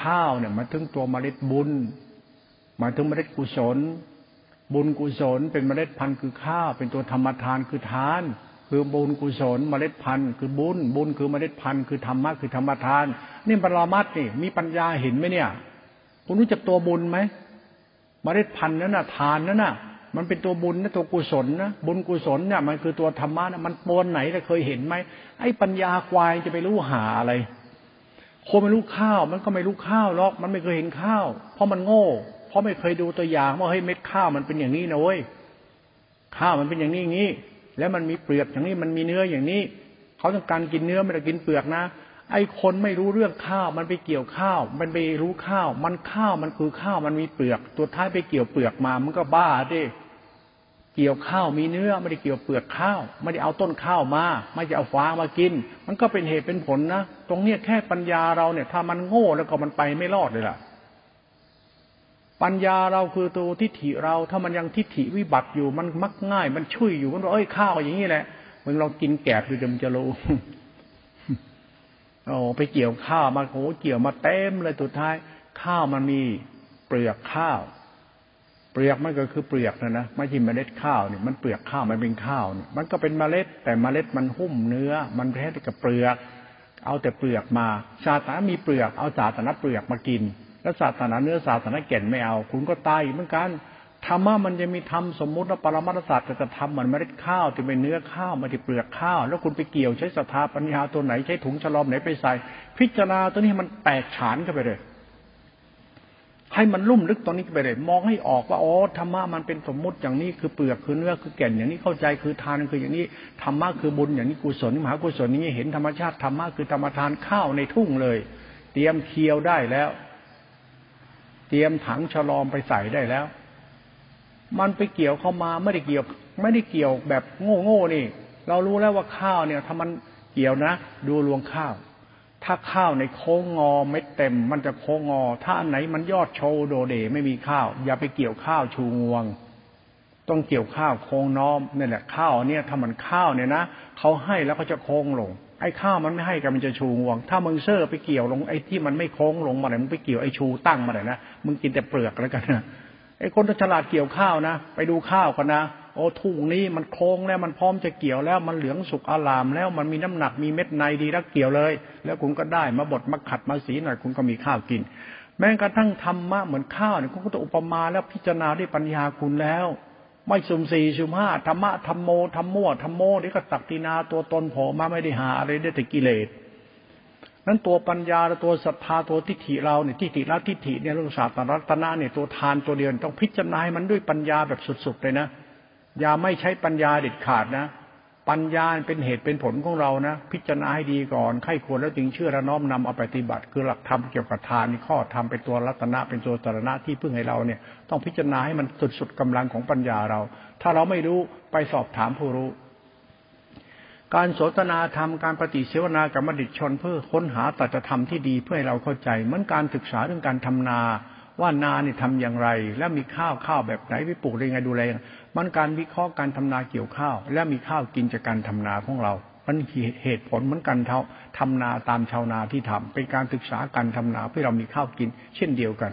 ข้าวเนี่ยมันถึงตัวเมล็ดบุญมาถึงเมล็ดกุศล บุญกุศลเป็นเมล็ดพันธุ์คือข้าว เป็นตัวธรรมทานคือทาน คือบุญกุศล เมล็ดพันธุ์คือบุญ บุญคือเมล็ดพันธุ์คือธรรมะคือธรรมทาน นี่ปรมัดนี่มีปัญญาเห็นไหมเนี่ยคุณรู้จักตัวบุญไหมเมล็ดพันธุ์นั้นน่ะทานนั้นน่ะ มันเป็นตัวบุญนะตัวกุศลนะบุญกุศลเนี่ยมันคือตัวธรรมะนะมันปนไหนเราเคยเห็นไหมไอ้ปัญญาควายจะไปรู้หาอะไร คนไม่รู้ข้าว มันก็ไม่รู้ข้าวหรอก มันไม่เคยเห็นข้าว เพราะมันโง่ เพราะไม่เคยดูตัวอย่างว่าเฮ้ยเม็ดข้าวมันเป็นอย่างนี้นะเว้ย ข้าวมันเป็นอย่างนี้อย่างนี้ แล้วมันมีเปลือกอย่างนี้ มันมีเนื้ออย่างนี้ เขาต้องการกินเนื้อไม่ได้กินเปลือกนะ ไอ้คนไม่รู้เรื่องข้าว มันไปเกี่ยวข้าว มันไปรู้ข้าว มันข้าว มันคือข้าว มันมีเปลือก ตัวท้ายไปเกี่ยวเปลือกมา มันก็บ้าดิ เกี่ยวข้าวมีเนื้อไม่ได้เกี่ยวเปลือกข้าว ไม่ได้เอาต้นข้าวมา ไม่จะเอาฟางมากิน มันก็เป็นเหตุเป็นผลนะตรงเนี้ยแค่ปัญญาเราเนี่ย ถ้ามันโง่แล้วก็มันไปไม่รอดเลยล่ะ ปัญญาเราคือตัวทิฏฐิเราถ้ามันยังทิฏฐิวิบัติอยู่มันมักง่าย มันช่วยอยู่มันบอกเอ้ยข้าวอย่างนี้แหละมึงลองกินแกบดูจะมันจะรู้โอ้ไปเกี่ยวข้าวมาโอ้เกี่ยวมาเต็มเลยสุดท้าย ข้าวมันมีเปลือกข้าว เปลือกมันก็คือเปลือกนะนะไม่ใช่เมล็ดข้าวเนี่ยมันเปลือกข้าวมันเป็นข้าวเนี่ยมันก็เป็นเมล็ด แต่เมล็ดมันหุ้มเนื้อ มันแท้กับเปลือก เอาแต่เปลือกมาศาสนามีเปลือกเอาศาสนาเปลือกมากิน แล้วศาสนาเนื้อศาสนาแก่นไม่เอา คุณก็ตายเหมือนกันธรรมะมันจะมีธรรมสมมุติว่าปรมาตศาสตร์จะทำเหมือนเมล็ดข้าวที่เป็นเนื้อข้าวมาที่เปลือกข้าว แล้วคุณไปเกี่ยวใช้ศรัทธาปัญญาตัวไหนใช้ถุงฉลอมไหนไปใส่ พิจารณาตัวนี้มันแตกฉานเข้าไปเลย ให้มันลุ่มลึกตรงนี้ไปเลย มองให้ออกว่าอ๋อธรรมะมันเป็นสมมุติอย่างนี้คือเปลือกคือเนื้อคือแก่นอย่างนี้เข้าใจคือทานคืออย่างนี้ธรรมะคือบุญอย่างนี้กุศลมหากุศลนี้เห็นธรรมชาติธรรมะคือธรรมทานข้าวในทุ่งเลย เตรียมเคียวได้แล้ว เตรียมถังฉลอมไปใส่ได้แล้ว มันไปเกี่ยวเข้ามาไม่ได้เกี่ยว ไม่ได้เกี่ยวแบบโง่โง่นี่ เรารู้แล้วว่าข้าวเนี่ยถ้ามันเกี่ยวนะ ดูรวงข้าว ถ้าข้าวในโค้งงอเม็ดเต็ม มันจะโค้งงอ ถ้าอันไหนมันยอดชูโด่เด่ไม่มีข้าว อย่าไปเกี่ยวข้าวชูงวง ต้องเกี่ยวข้าวโค้งน้อมนี่แหละข้าวเนี่ยถ้ามันข้าวเนี่ยนะเขาให้แล้วก็จะโค้งลง ไอ้ข้าวมันไม่ให้กันมันจะชูงวง ถ้ามึงเซ่อไปเกี่ยวลงไอ้ที่มันไม่โค้งลงมาไหนมึงไปเกี่ยวไอ้ชูตั้งมาไหนนะมึงกินแต่เปลือกแล้วกันนะไอ้คนที่ฉลาดเกี่ยวข้าวนะ ไปดูข้าวกันนะ โอ้ทุ่งนี้มันโค้งแล้วมันพร้อมจะเกี่ยวแล้วมันเหลืองสุกอารามแล้วมันมีน้ำหนักมีเม็ดในดีแล้วเกี่ยวเลย แล้วคุณก็ได้มาบดมาขัดมาสีหน่อยคุณก็มีข้าวกิน แม้กระทั่งธรรมะเหมือนข้าวเนี่ยคุณก็ต้องอุปมาแล้วพิจารณาด้วยปัญญาคุณแล้ว ไม่สุ่มสี่สุ่มห้าธรรมะธรรมโมธรรมโมธรรมโมนี่ก็ตักตินาตัวตนโผล่มาไม่ได้หาอะไรได้แต่กิเลสนั้นตัวปัญญาตัวศรัทธาตัวทิฏฐิเราเนี่ยทิฏฐิละทิฏฐิเนี่ยเรื่องศาสตร์รัตนะเนี่ยตัวทานตัวเดียวต้องพิจารณาให้มันด้วยปัญญาแบบสุดๆเลยนะ อย่าไม่ใช้ปัญญาเด็ดขาดนะ ปัญญาเป็นเหตุเป็นผลของเรานะ พิจารณาให้ดีก่อนไข้ควรแล้วจึงเชื่อและน้อมนำเอาปฏิบัติ คือหลักธรรมเกี่ยวกับทานนี่ข้อธรรมเป็นตัวรัตนะเป็นตัวตรณะที่พึ่งให้เราเนี่ย ต้องพิจารณาให้มันสุดสุดกำลังของปัญญาเรา ถ้าเราไม่รู้ไปสอบถามผู้รู้ การโสนทนาธรรมการปฏิเสวนากับมดิชชนเพื่อค้นหาตัจธรรมที่ดีเพื่อให้เราเข้าใจ เหมือนการศึกษาเรื่องการทำนา ว่านาเนี่ยทำอย่างไร และมีข้าวข้าวแบบไหนไปปลูกยังไงดูแลมันการวิเคราะห์การทำนาเกี่ยวข้าว และมีข้าวกินจากการทำนาของเรา มันเหตุผลเหมือนกันเท่าทำนาตามชาวนาที่ทำเป็นการศึกษาการทำนาเพื่อเรามีข้าวกิน เช่นเดียวกัน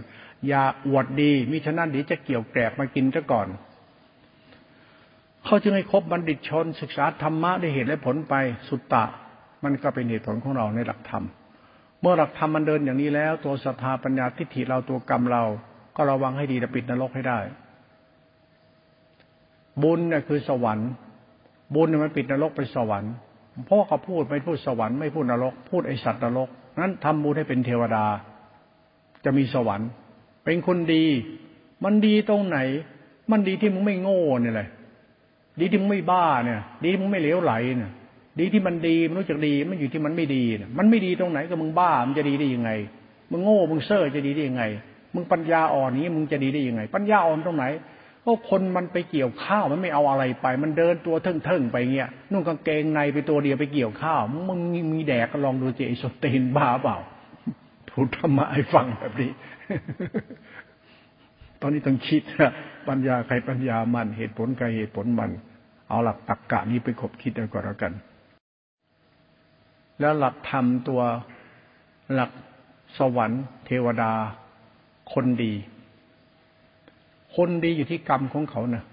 อย่าอวดดีมิฉะนั้นเดี๋ยวจะเกี่ยวแกลบมากินซะก่อนเขาจึงให้ครบบัณฑิตชน ศึกษาธรรมะได้เหตุและผลไปสุตตะ มันก็เป็นเหตุผลของเราในหลักธรรม เมื่อหลักธรรมมันเดินอย่างนี้แล้ว ตัวศรัทธาปัญญาทิฏฐิเราตัวกรรมเรา ก็ระวังให้ดีจะปิดนรกให้ได้ บุญเนี่ยคือสวรรค์ บุญมันปิดนรกไปสวรรค์พราะเขาพูดไม่พูดสวรรค์ไม่พูดนรก พูดไอสัตว์นรกนั้นทำบุญให้เป็นเทวดา จะมีสวรรค์ เป็นคนดี มันดีตรงไหน มันดีที่มึงไม่โง่เนี่ยแหละดีที่มึงไม่บ้าเนี่ย ดีที่มึงไม่เหลวไหลเนี่ย ดีที่มันดีมันรู้จักดีมันอยู่ที่มันไม่ดีมันไม่ดีตรงไหนก็มึงบ้ามันจะดีได้ยังไง มึงโง่มึงเซ่อจะดีได้ยังไง มึงปัญญาอ่อนนี้มึงจะดีได้ยังไง ปัญญาอ่อนตรงไหนก็คนมันไปเกี่ยวข้าวมันไม่เอาอะไรไป มันเดินตัวเทิงๆไปเงี้ยนุ่งกางเกงในไปตัวเดียวไปเกี่ยวข้าวมึงมีแดกก็ลองดูเจไอสเตนบ้าเปล่าพูดธรรมะให้ฟังแบบนี้ ตอนนี้ต้องคิดนะปัญญาใครปัญญามันเหตุผลใครเหตุผลมัน เอาหลักตรรกกะนี้ไปคบคิดเอาก่อนแล้วกัน แล้วหลักธรรมตัวหลักสวรรค์เทวดา คนดี คนดีอยู่ที่กรรมของเขานะ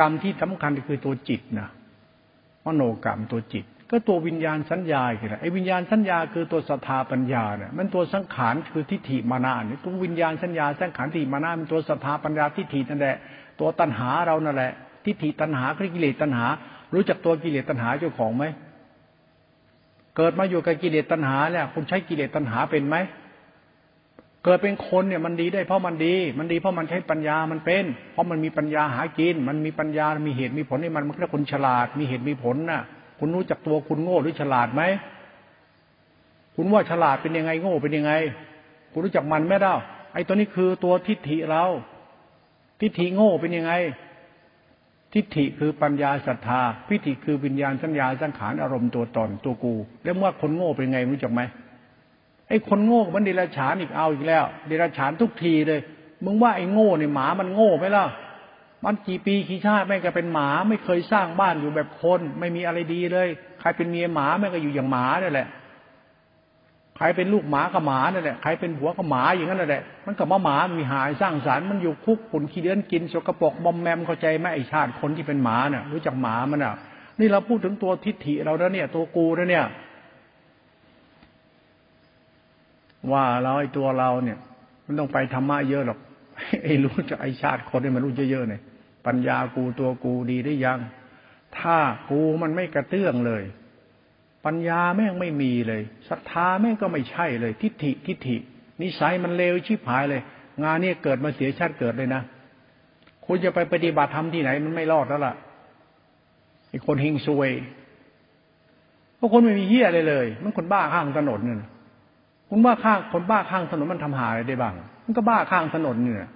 กรรมที่สำคัญคือตัวจิตนะมโนกรรมตัวจิต ก็ตัววิญญาณสัญญาคืออะไรไอ้วิญญาณสัญญาคือตัวสถาปัญญาเนี่ยมันตัวสังขารคือทิฏฐิมานะเนี่ยตัววิญญาณสัญญาสังขารทิฏฐิมานะมันตัวสถาปัญญาทิฏฐินั่นแหละ ตัวตัณหาเรานั่นแหละ ทิฏฐิตัณหาคือกิเลสตัณหา รู้จักตัวกิเลสตัณหาเจ้าของไหม เกิดมาอยู่กับกิเลสตัณหาเนี่ยคุณใช้กิเลสตัณหาเป็นไหมเกิดเป็นคนเนี่ยมันดีได้เพราะมันดี มันดีเพราะมันใช้ปัญญามันเป็น เพราะมันมีปัญญาหากิน มันมีปัญญา มีเหตุมีผลนี่มันมันก็คนฉลาด มีเหตุมีผลน่ะ คุณรู้จักตัวคุณโง่หรือฉลาดไหมคุณว่าฉลาดเป็นยังไงโง่เป็นยังไง คุณรู้จักมันไหมเล่าไอ้ตัวนี้คือตัวทิฏฐิเรา ทิฏฐิโง่เป็นยังไง ทิฏฐิคือปัญญาศรัทธาพิฏฐิคือวิญญาณสัญญาสังขารอารมณ์ตัวตนตัวกู แล้วว่าคนโง่เป็นไงรู้จักไหมไอ้คนโง่มันเดรัจฉานอีกเอาอีกแล้ว เดรัจฉานทุกทีเลย มึงว่าไอ้โง่เนี่ยหมามันโง่ไหมล่ะมันกี่ปีกี่ชาติแม่งก็เป็นหมาไม่เคยสร้างบ้านอยู่แบบคน ไม่มีอะไรดีเลย ใครเป็นเมียหมาแม่งก็อยู่อย่างหมาเนี่ยแหละ ใครเป็นลูกหมาก็หมานี่ยแหละใครเป็นผัวก็หมาอย่างนั้นแหละมันกับมาหมามีหายสร้างสารรค์มันอยู่คุกขุนขี้เดือนกินสกปรกมอมแมมเข้าใจไหมไอชาติคนที่เป็นหมาเนี่ยรู้จักหมามันอะ นี่เราพูดถึงตัวทิฏฐิเราแล้วเนี่ย ตัวกูแล้วเนี่ย ว่าเราไอตัวเราเนี่ย มันต้องไปธรรมะเยอะหรอกไอรู้จะไอชาติคนนี่มันรู้เยอะๆเนี่ยปัญญากูตัวกูดีได้ยัง ถ้ากูมันไม่กระเตื้องเลย ปัญญาแม่งไม่มีเลยศรัทธาแม่งก็ไม่ใช่เลย ทิฏฐิทิฏฐิ นิสัยมันเลวชิบหายเลย งานนี้เกิดมาเสียชาติเกิดเลยนะคุณจะไปปฏิบัติธรรมที่ไหนมันไม่รอดแล้วล่ะไอ้คนหิงซวยพราะคนไม่มีเหี้ยอะไรเลย มันคนบ้าข้างถนนเนี่ยคุณบ้าข้างคนบ้าข้างถนนมันทำหาอะไรได้บ้าง มันก็บ้าข้างถนนเนี่ย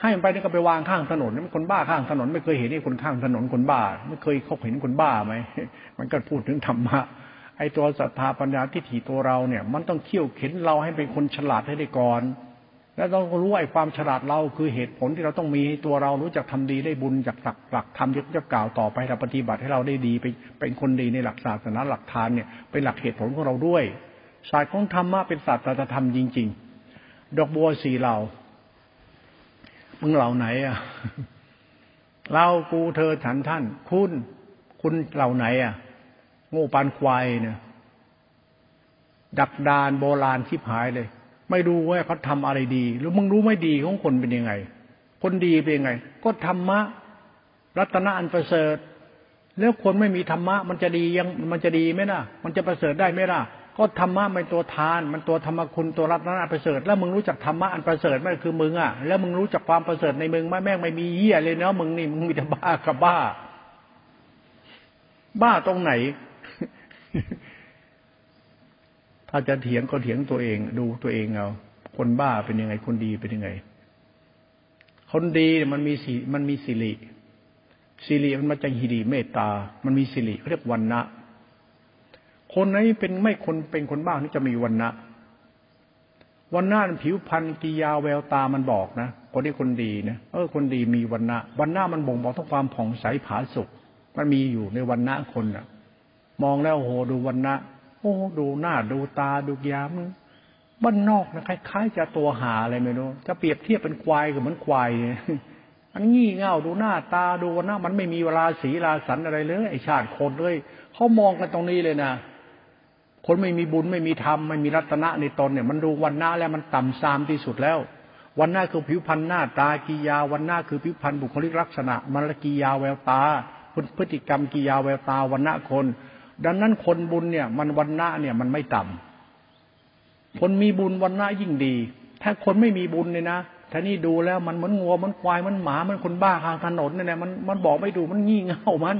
ให้มันไปนี่ก็ไปวางข้างถนนมันคนบ้าข้างถนน ไม่เคยเห็นนี่คนข้างถนนคนบ้า ไม่เคยเขาเห็นคนบ้าไหมมันก็พูดถึงธรรมะ ไอ้ตัวศรัทธาปัญญาทิฏฐิตัวเราเนี่ย มันต้องเขี่ยวเข็นเราให้เป็นคนฉลาดให้ได้ก่อน แล้วต้องรู้ไอ้ความฉลาดเราคือเหตุผลที่เราต้องมีตัวเรารู้จักทำดีได้บุญจากหลักหลักธรรมที่จะกล่าวต่อไปเราปฏิบัติให้เราได้ดีไปเป็นคนดีในหลักศาสนาหลักทานเนี่ยเป็นหลักเหตุผลของเราด้วยศาสตร์ของธรรมะเป็นศาสตร์ธรรมจริง ๆ ดอกบัวสีเหล่ามึงเหล่าไหนอะเรากูเธอฉันท่าน คุณ คุณเหล่าไหนอะ โง่ปานควายเนี่ย ดักดานโบราณชิบหายเลย ไม่รู้ว่าเขาทำอะไรดี หรือมึงรู้ไม่ดีของคนเป็นยังไง คนดีเป็นยังไง ก็ธรรมะ รัตนอันประเสริฐ แล้วคนไม่มีธรรมะ มันจะดียังมันจะดีไหมล่ะ มันจะประเสริฐได้ไหมล่ะ ก็ธรรมะเป็นตัวทาน มันตัวธรรมคุณตัวรัตนประเสริฐ แล้วมึงรู้จักธรรมะอันประเสริฐไหมคือมึงอะ แล้วมึงรู้จักความประเสริฐในมึงไหมแม่งไม่มีเหี้ยเลยเนาะมึงนี่มึงมีแต่บ้ากับบ้าบ้าตรงไหน ถ้าจะเถียงก็เถียงตัวเอง ดูตัวเองเอาคนบ้าเป็นยังไง คนดีเป็นยังไง คนดีมันมีสีมันมีสิริสิริมันมาจากฮิริเมตตา มันมีสิริเรียกวันนะคนไหนเป็นไม่คนเป็นคนบ้านี่จะมีวันนะวันหน้าผิวพรรณกิยาแววตามันบอกนะคนที่คนดีนะเออ คนดีมีวันนะวันหน้ามันบ่งบอกทั้งความผ่องใสผาสุกมันมีอยู่ในวันนะคนอะมองแล้วโอ้โหดูวันนะ โอ้ดูหน้าดูตาดูยามบ้านนอกนะคล้ายๆจะตัวหาอะไรไม่รู้จะเปรียบเทียบเป็นควายกับเหมือนควายอันงี้เง่าดูหน้าตาดูวันหน้ามันไม่มีเวลาสีลาสันอะไรเลยไอชาติคนเลยเขามองกันตรงนี้เลยนะคนไม่มีบุญไม่มีธรรมไม่มีรัตนะในตนเนี่ย มันดูวันหน้าแล้วมันต่ำซามที่สุดแล้ว วันหน้าคือผิวพรรณหน้าตากิยาวันหน้าคือผิวพรรณบุคลิกลักษณะมรกิยาแววตาพฤติกรรมกิยาแววตาวันหน้าคน ดังนั้นคนบุญเนี่ย มันวันหน้าเนี่ยมันไม่ต่ำคนมีบุญวันหน้ายิ่งดี ถ้าคนไม่มีบุญเนี่ยนะท่านี่ดูแล้วมันเหมือนงัวมันควายมันหมามันคนบ้าทางถนนเนี่ยมันมันบอกไม่ดูมันงี่เง่ามัน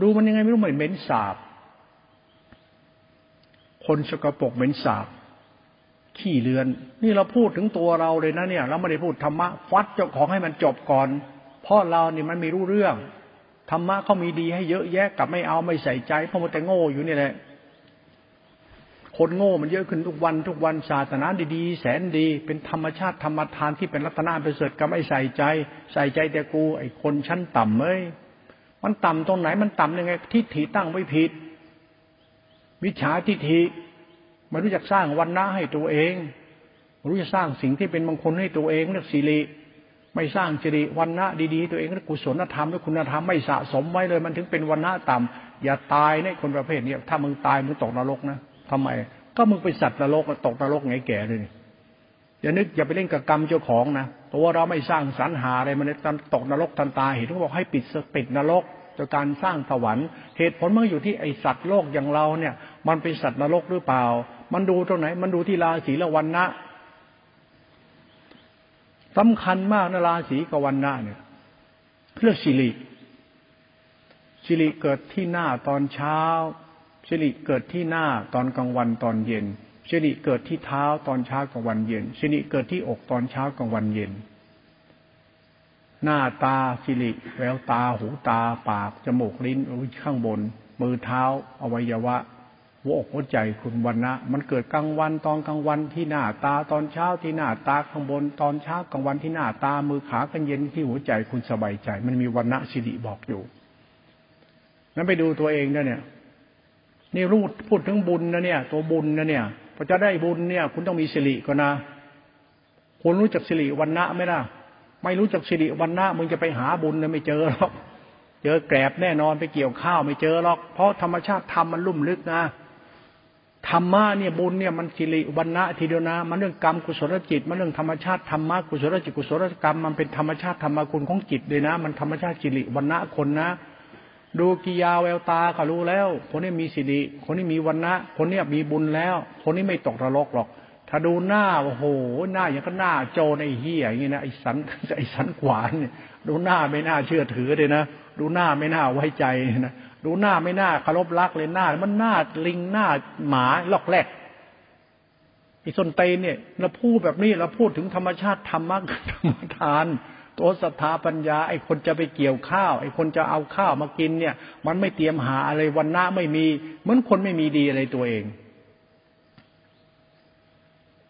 ดูมันยังไงไม่รู้เหมือนเหม็นสาบ คนสกปรกเหม็นสาบขี้เลือน นี่เราพูดถึงตัวเราเลยนะเนี่ย เราไม่ได้พูดธรรมะฟัดเจ้าของให้มันจบก่อน เพราะเราเนี่ยมันไม่รู้เรื่อง ธรรมะเขามีดีให้เยอะแยะกับไม่เอาไม่ใส่ใจเพราะมันแต่โง่อยู่นี่แหละคนโง่มันเยอะขึ้นทุกวันทุกวันศาสนาดีๆ แสนดี เป็นธรรมชาติธรรมทานที่เป็นรัตนาประเสริฐก็ไม่ใส่ใจ ใส่ใจแต่กู ไอ้คนชั้นต่ำเอ้ยมันต่ำตรงไหนมันต่ำยังไงทิฏฐิตั้งไว้ผิดวิชาทิฏฐิไม่รู้จักสร้างวันนะให้ตัวเอง รู้จะสร้างสิ่งที่เป็นมงคลให้ตัวเองเรียกสิริ ไม่สร้างสิริวันนะดีๆ ตัวเองกุศลธรรมและคุณธรรมไม่สะสมไว้เลย มันถึงเป็นวันนะต่ำอย่าตายในคนประเภทนี้ถ้ามึงตายมึงตกนรกนะทำไม ก็มึงไปสัตว์นรกตกนรกไงแก่เลยอย่านึกอย่าไปเล่นกับกรรมเจ้าของนะตัวเราไม่สร้างสรรหาอะไรมันตกนรกทันตาเห็นเขาบอกให้ปิดปิดนรกจากการสร้างสวรรค์เหตุผลมันอยู่ที่ไอสัตว์โลกอย่างเราเนี่ย มันเป็นสัตว์นรกหรือเปล่า มันดูตรงไหน มันดูที่ราศีละวันนะ สำคัญมากนะราศีกวันนะเนี่ยเรื่องสิริสิริเกิดที่หน้าตอนเช้าสิริเกิดที่หน้าตอนกลางวันตอนเย็นสิริเกิดที่เท้าตอนเช้ากลางวันเย็นสิริเกิดที่อกตอนเช้ากลางวันเย็น หน้าตาสิริแววตาหูตาปากจมูกลิ้นข้างบน มือเท้า อวัยวะ หัวอกหัวใจคุณวันนะมันเกิดกลางวันตอนกลางวันที่หน้าตาตอนเช้าที่หน้าตาข้างบนตอนเช้ากลางวันที่หน้าตามือขากันเย็นที่หัวใจคุณสบายใจ มันมีวันนะสิริบอกอยู่ นั้นไปดูตัวเองนะเนี่ยนี่รู้พูดถึงบุญนะเนี่ย ตัวบุญนะเนี่ยพอจะได้บุญเนี่ย คุณต้องมีสิริก่อนนะคุณรู้จักสิริวันนะไหมล่ะ ไม่รู้จักสิริวันนะมึงจะไปหาบุญเนี่ยไม่เจอหรอกเจอแกลบแน่นอนไปเกี่ยวข้าวไม่เจอหรอกเพราะธรรมชาติธรรมมันลุ่มลึกนะ ธรรมะเนี่ยบุญเนี่ยมันสิริวันนะทีเดียวนะ มันเรื่องกรรมกุศลจิต มันเรื่องธรรมชาติธรรมะกุศลจิตกุศลกรรมมันเป็นธรรมชาติธรรมคุณของจิตเลยนะ มันธรรมชาติสิริวันนะคนนะ ดูกิยาแววตาก็รู้แล้ว คนนี้มีสิริคนนี้มีวันนะคนนี้มีบุญแล้ว คนนี้ไม่ตกนรกหรอก ถ้าดูหน้าโอ้โหหน้าอย่างก็หน้าโจในเฮียอย่างนี้นะไอ้สันไอ้สันขวานเนี่ยดูหน้าไม่น่าเชื่อถือเลยนะดูหน้าไม่น่าไว้ใจนะดูหน้าไม่น่าเคารพรักเลยหน้า มันหน้าลิงหน้าหมาลอกแรกไอ้ส้นเตนเนี่ยเราพูดแบบนี้เราพูดถึงธรรมชาติธรรมะธรรมทานตัวศรัทธาปัญญา ไอ้คนจะไปเกี่ยวข้าว ไอ้คนจะเอาข้าวมากินเนี่ย มันไม่เตรียมหาอะไรวันหน้าไม่มี เหมือนคนไม่มีดีอะไรตัวเอง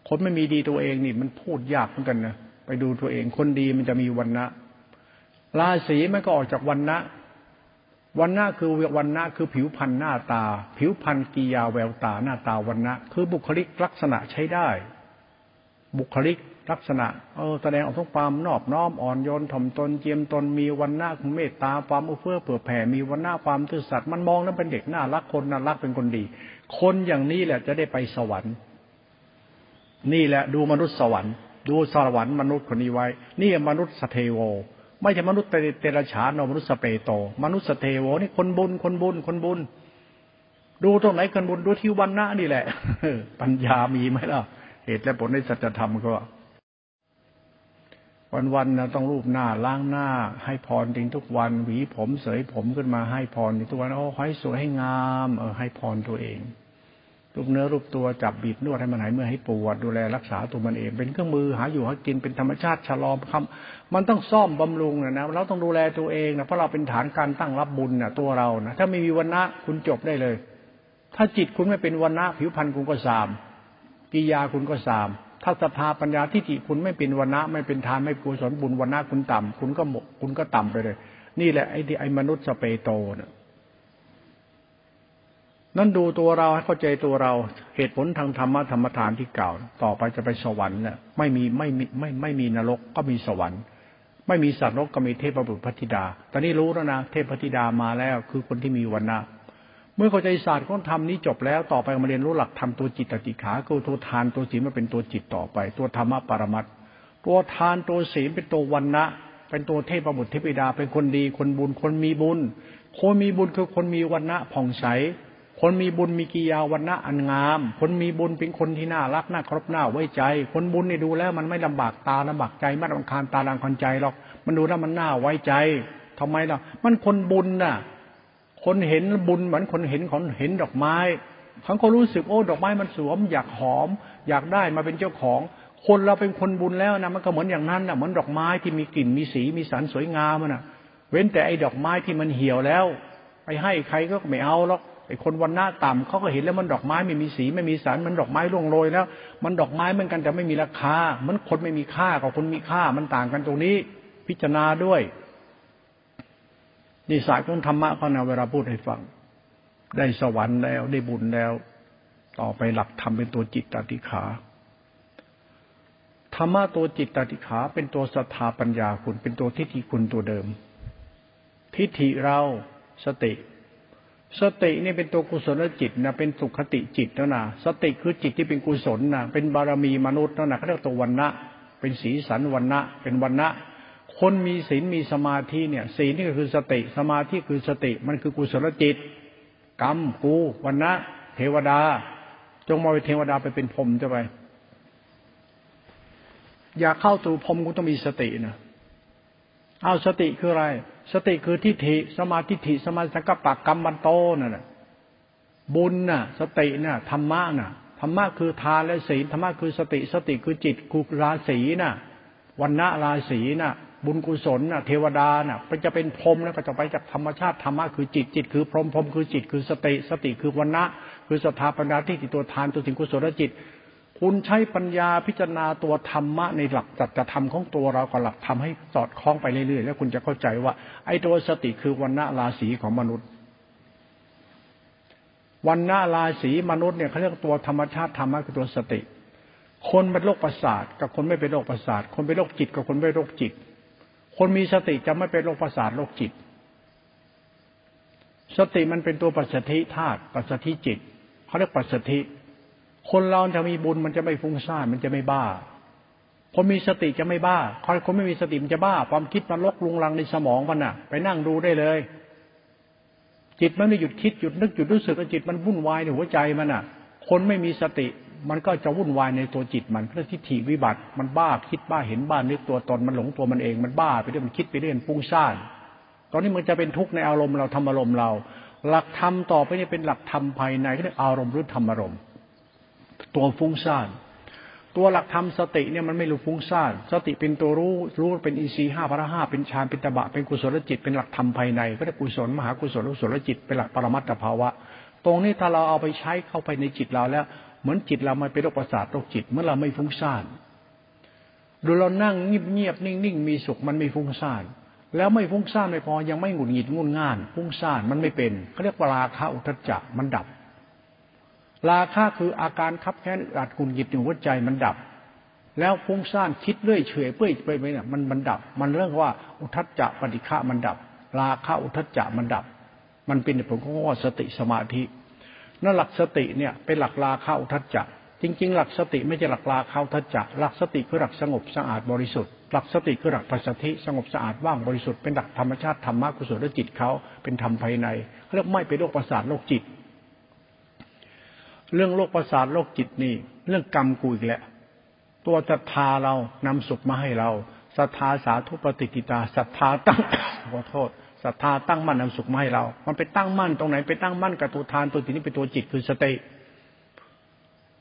คนไม่มีดีตัวเองนี่มันพูดยากเหมือนกันนะไปดูตัวเอง คนดีมันจะมีวันนะราศีมันก็ออกจากวันนะวันน้าคือวันน้าคือผิวพรรณหน้าตา ผิวพรรณกิยาแววตาหน้าตาวันนะคือบุคลิกลักษณะใช้ได้ บุคลิกลักษณะเออแสดงออกทุกความนอบน้อมอ่อนโยนถ่อมตนเจียมตนมีวันหน้าของเมตตาความอุเฟื่อเผื่อแผ่มีวันหน้าความซื่อสัตย์มันมองแล้วเป็นเด็กน่ารักคนน่ารักเป็นคนดี คนอย่างนี้แหละจะได้ไปสวรรค์ นี่แหละดูมนุษย์สวรรค์ ดูสวรรค์มนุษย์คนนี้ไว้ นี่มนุษย์สเทโว ไม่ใช่มนุษย์เตระฉานมนุษย์สเปโต มนุษย์สเทโวนี่คนบุญคนบุญคนบุญ ดูตรงไหนคนบุญดูที่วันหน้านี่แหละปัญญามีไหมล่ะ เหตุและผลในสัจธรรมก็ วันๆนะต้องรูปหน้าล้างหน้า ให้พรทิ้งทุกวัน หวีผมเสยผมขึ้นมาให้พรทุกวันโอ้ให้สวยให้งาม เออให้พรตัวเอง รูปเนื้อรูปตัวจับบีบนวดให้มันหายเมื่อให้ปวดดูแลรักษาตัวมันเอง เป็นเครื่องมือหาอยู่หากินเป็นธรรมชาติชะลอคำมันต้องซ่อมบำรุงนะนะเราต้องดูแลตัวเองนะเพราะเราเป็นฐานการตั้งรับบุญนะตัวเรานะถ้าไม่มีวันนะคุณจบได้เลย ถ้าจิตคุณไม่เป็นวันนะผิวพรรณคุณก็สามกิยาคุณก็สามถ้าศรัทธาปัญญาทิฏฐิคุณไม่เป็นวันนะไม่เป็นทานไม่กุศลบุญวันนะคุณต่ำคุณก็หมกคุณก็ต่ำไปเลย นี่แหละไอ้ที่ไอ้มนุษย์สเปโตนะ นั่นดูตัวเราให้เข้าใจตัวเรา เหตุผลทางธรรมะธรรมทานที่เก่า ต่อไปจะไปสวรรค์เนี่ยไม่มีไม่มีไม่ไม่มีนรกก็มีสวรรค์ ไม่มีสัตว์นรกก็มีเทพบุตรพัทธิดา ตอนนี้รู้แล้วนะเทพพัทธิดามาแล้วคือคนที่มีวันนะเมื่อเข้าใจศาสตร์ของธรรมนี้จบแล้วต่อไปมาเรียนรู้หลักธรรมตัวจิตติขาคือตัวทานตัวศีลมาเป็นตัวจิตต่อไป ตัวธรรมะปรมัตตัวทานตัวศีลเป็นตัววันนะเป็นตัวเทพบุตรเทพิดา เป็นคนดีคนบุญคนมีบุญคนมีบุญคือคนมีวันนะผ่องใส คนมีบุญมีกิยาวันนะอันงาม คนมีบุญเป็นคนที่น่ารักน่าครบหน้าไว้ใจ คนบุญนี่ดูแล้ว มันไม่ลำบากตาลำบากใจไม่ลำคาญตาลำคาญใจหรอก มันดูแล้วมันน่าไว้ใจทำไมล่ะ มันคนบุญน่ะ คนเห็นบุญเหมือนคนเห็นคนเห็นดอกไม้เขาก็รู้สึกโอ้ดอกไม้มันสวม อยากหอม อยากได้มาเป็นเจ้าของ คนเราเป็นคนบุญแล้วนะมันก็เหมือนอย่างนั้นนะเหมือนดอกไม้ที่มีกลิ่นมีสีมีสันสวยงามนะเว้นแต่ไอ้ดอกไม้ที่มันเหี่ยวแล้วไปให้ใครก็ไม่เอาหรอก ไอ้คนวันหน้าต่ำเขาก็เห็นแล้วมันดอกไม้ไม่มีสีไม่มีสันมันดอกไม้ร่วงโรยแล้ว มันดอกไม้เหมือนกันแต่ไม่มีราคา มันคนไม่มีค่ากับคนมีค่า มันต่างกันตรงนี้ พิจารณาด้วยนี่สายของธรรมะเขานะเวลาพูดให้ฟัง ได้สวรรค์แล้วได้บุญแล้ว ต่อไปหลักธรรมเป็นตัวจิตตติขาธรรมะตัวจิตตติขาเป็นตัวศรัทธาปัญญาคุณเป็นตัวทิฏฐิคุณตัวเดิม ทิฏฐิเราสติ สตินี่เป็นตัวกุศลจิตนะเป็นสุขติจิตนะนะสติคือจิตที่เป็นกุศลนะเป็นบารมีมนุษย์นะนะเขาเรียกตัววันนะเป็นสีสันวันนะเป็นวันนะคนมีศีลมีสมาธิเนี่ยศีลนี่ก็คือสติสมาธิคือสติมันคือกุศลจิต กรรมกูวันนะเทวดา จงมาเป็นเทวดาไปเป็นพรมจะไป อยากเข้าสู่พรมกูต้องมีสตินะเอาสติคืออะไร สติคือทิฏฐิสมาธิฐิสมาสังกปะกรรมบันโตนั่นแหละบุญน่ะ สติน่ะธรรมะน่ะธรรมะคือทานและศีลธรรมะคือสติสติคือจิตคือราศีน่ะวันณะราศีน่ะ บุญกุศลน่ะ เทวดาน่ะมันจะเป็นพรมแล้วก็จะไปจากธรรมชาติธรรมะคือจิตจิตคือพรมพรมคือจิตคือสติ สติคือวันณะคือสถาปัญญาที่ติตัวทานตัวถึงกุศลจิต คุณใช้ปัญญาพิจารณาตัวธรรมะในหลักจัตธรรมของตัวเรากับหลักทำให้สอดคล้องไปเรื่อยๆ แล้วคุณจะเข้าใจว่า ไอ้ตัวสติคือวันณะราศีของมนุษย์วันณะราศีมนุษย์เนี่ยเขาเรียกตัวธรรมชาติธรรมะคือตัวสติ คนเป็นโรคประสาท กับคนไม่เป็นโรคประสาท คนเป็นโรคจิตกับคนไม่โรคจิต คนมีสติจะไม่เป็นโรคประสาทโรคจิต สติมันเป็นตัวปัสสธิธาตุปัสสธิจิตเขาเรียกปัสสธิ คนเราจะมีบุญมันจะไม่ฟุ้งซ่านมันจะไม่บ้า คนมีสติจะไม่บ้าคนไม่มีสติมันจะบ้า ความคิดมันลกลุงลังในสมองมันน่ะไปนั่งดูได้เลย จิตมันไม่หยุดคิดหยุดนึกหยุดรู้สึกจิตมันวุ่นวายในหัวใจมันน่ะคนไม่มีสติมันก็จะวุ่นวายในตัวจิตมันเรื่องทิฏฐิวิบัติ มันบ้าคิดบ้าเห็นบ้านึกตัวตนมันหลงตัวมันเอง มันบ้าไปเรื่อยมันคิดไปเรื่อยฟุ้งซ่านตอนนี้มันจะเป็นทุกข์ในอารมณ์เราทำอารมณ์เรา หลักธรรมต่อไปนี่เป็นหลักธรรมภายในก็เรียกอารมณ์หรือธรรมอารมณ์ ตัวฟุ้งซ่านตัวหลักธรรมสติเนี่ยมันไม่รู้ฟุ้งซ่านสติเป็นตัวรู้รู้เป็นอินทรีย์ห้าพระห้าเป็นฌานเป็นตบะเป็นกุศลจิตเป็นหลักธรรมภายในก็ได้กุศลมหากุศลกุศลจิตเป็นหลักปรมัตถภาวะ ตรงนี้ถ้าเราเอาไปใช้เข้าไปในจิตเราแล้ว เหมือนจิตเราไม่เป็นโรคประสาทโรคจิตเมื่อเราไม่ฟุ้งซ่านดูเรานั่งเงียบเงียบนิ่งนิ่งมีสุขมันไม่ฟุ้งซ่านแล้วไม่ฟุ้งซ่านไม่พอยังไม่หงุดหงิดงุนง่านฟุ้งซ่านมันไม่เป็นเขาเรียกว่าราคะอุทจจะมันดับ ราคะคืออาการคับแค้นอัดกุนหยิดอยู่หัวใจมันดับ แล้วฟุ้งซ่านคิดเรื่อยเฉยเปื่อยไปไปเนี่ยมันมันดับ มันเรื่องว่าอุทัจจะปฏิฆะมันดับ ราคะอุทัจจะมันดับ มันเป็นผลของว่าสติสมาธินั่นหลักสติเนี่ยเป็นหลักราคะอุทัจจะจริง ๆ หลักสติไม่ใช่หลักราคะอุทัจจะหลักสติคือหลักสงบสะอาดบริสุทธิ์หลักสติคือหลักปัสสติสงบสะอาดว่างบริสุทธิ์เป็นหลักธรรมชาติธรรมะกุศลจิตเขาเป็นธรรมภายในเขาเรียกไม่เป็นโรคประสาทโรคจิต เรื่องโรคประสาทโรคจิตนี่ เรื่องกรรมกูอีกแหละ ตัวศรัทธาเรานำสุขมาให้เราศรัทธาสาธุปฏิกิตาศรัทธาตั้งขอโทษศรัทธาตั้งมั่นนำสุขมาให้เรา มันไปตั้งมั่นตรงไหนไปตั้งมั่นกับตัวทานตัวจิตนี้เป็นตัวจิตคือสติ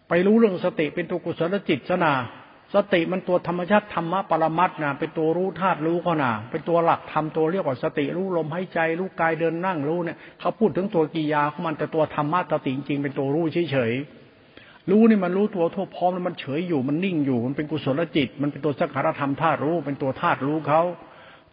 ไปรู้เรื่องสติเป็นตัวกุศลจิตสนา สติมันตัวธรรมชาติธรรมะปรมัตนะเป็นตัวรู้ธาตุรู้เขานาเป็นตัวหลักธรรมตัวเรียกว่าสติรู้ลมหายใจรู้กายเดินนั่งรู้เนี่ยเขาพูดถึงตัวกิยาของมันแต่ตัวธรรมะสติจริงเป็นตัวรู้เฉยๆรู้นี่มันรู้ตัวทั่วพร้อมแล้วมันเฉยอยู่มันนิ่งอยู่มันเป็นกุศลจิต มันเป็นตัวสังขารธรรมธาตุรู้เป็นตัวธาตุรู้เขา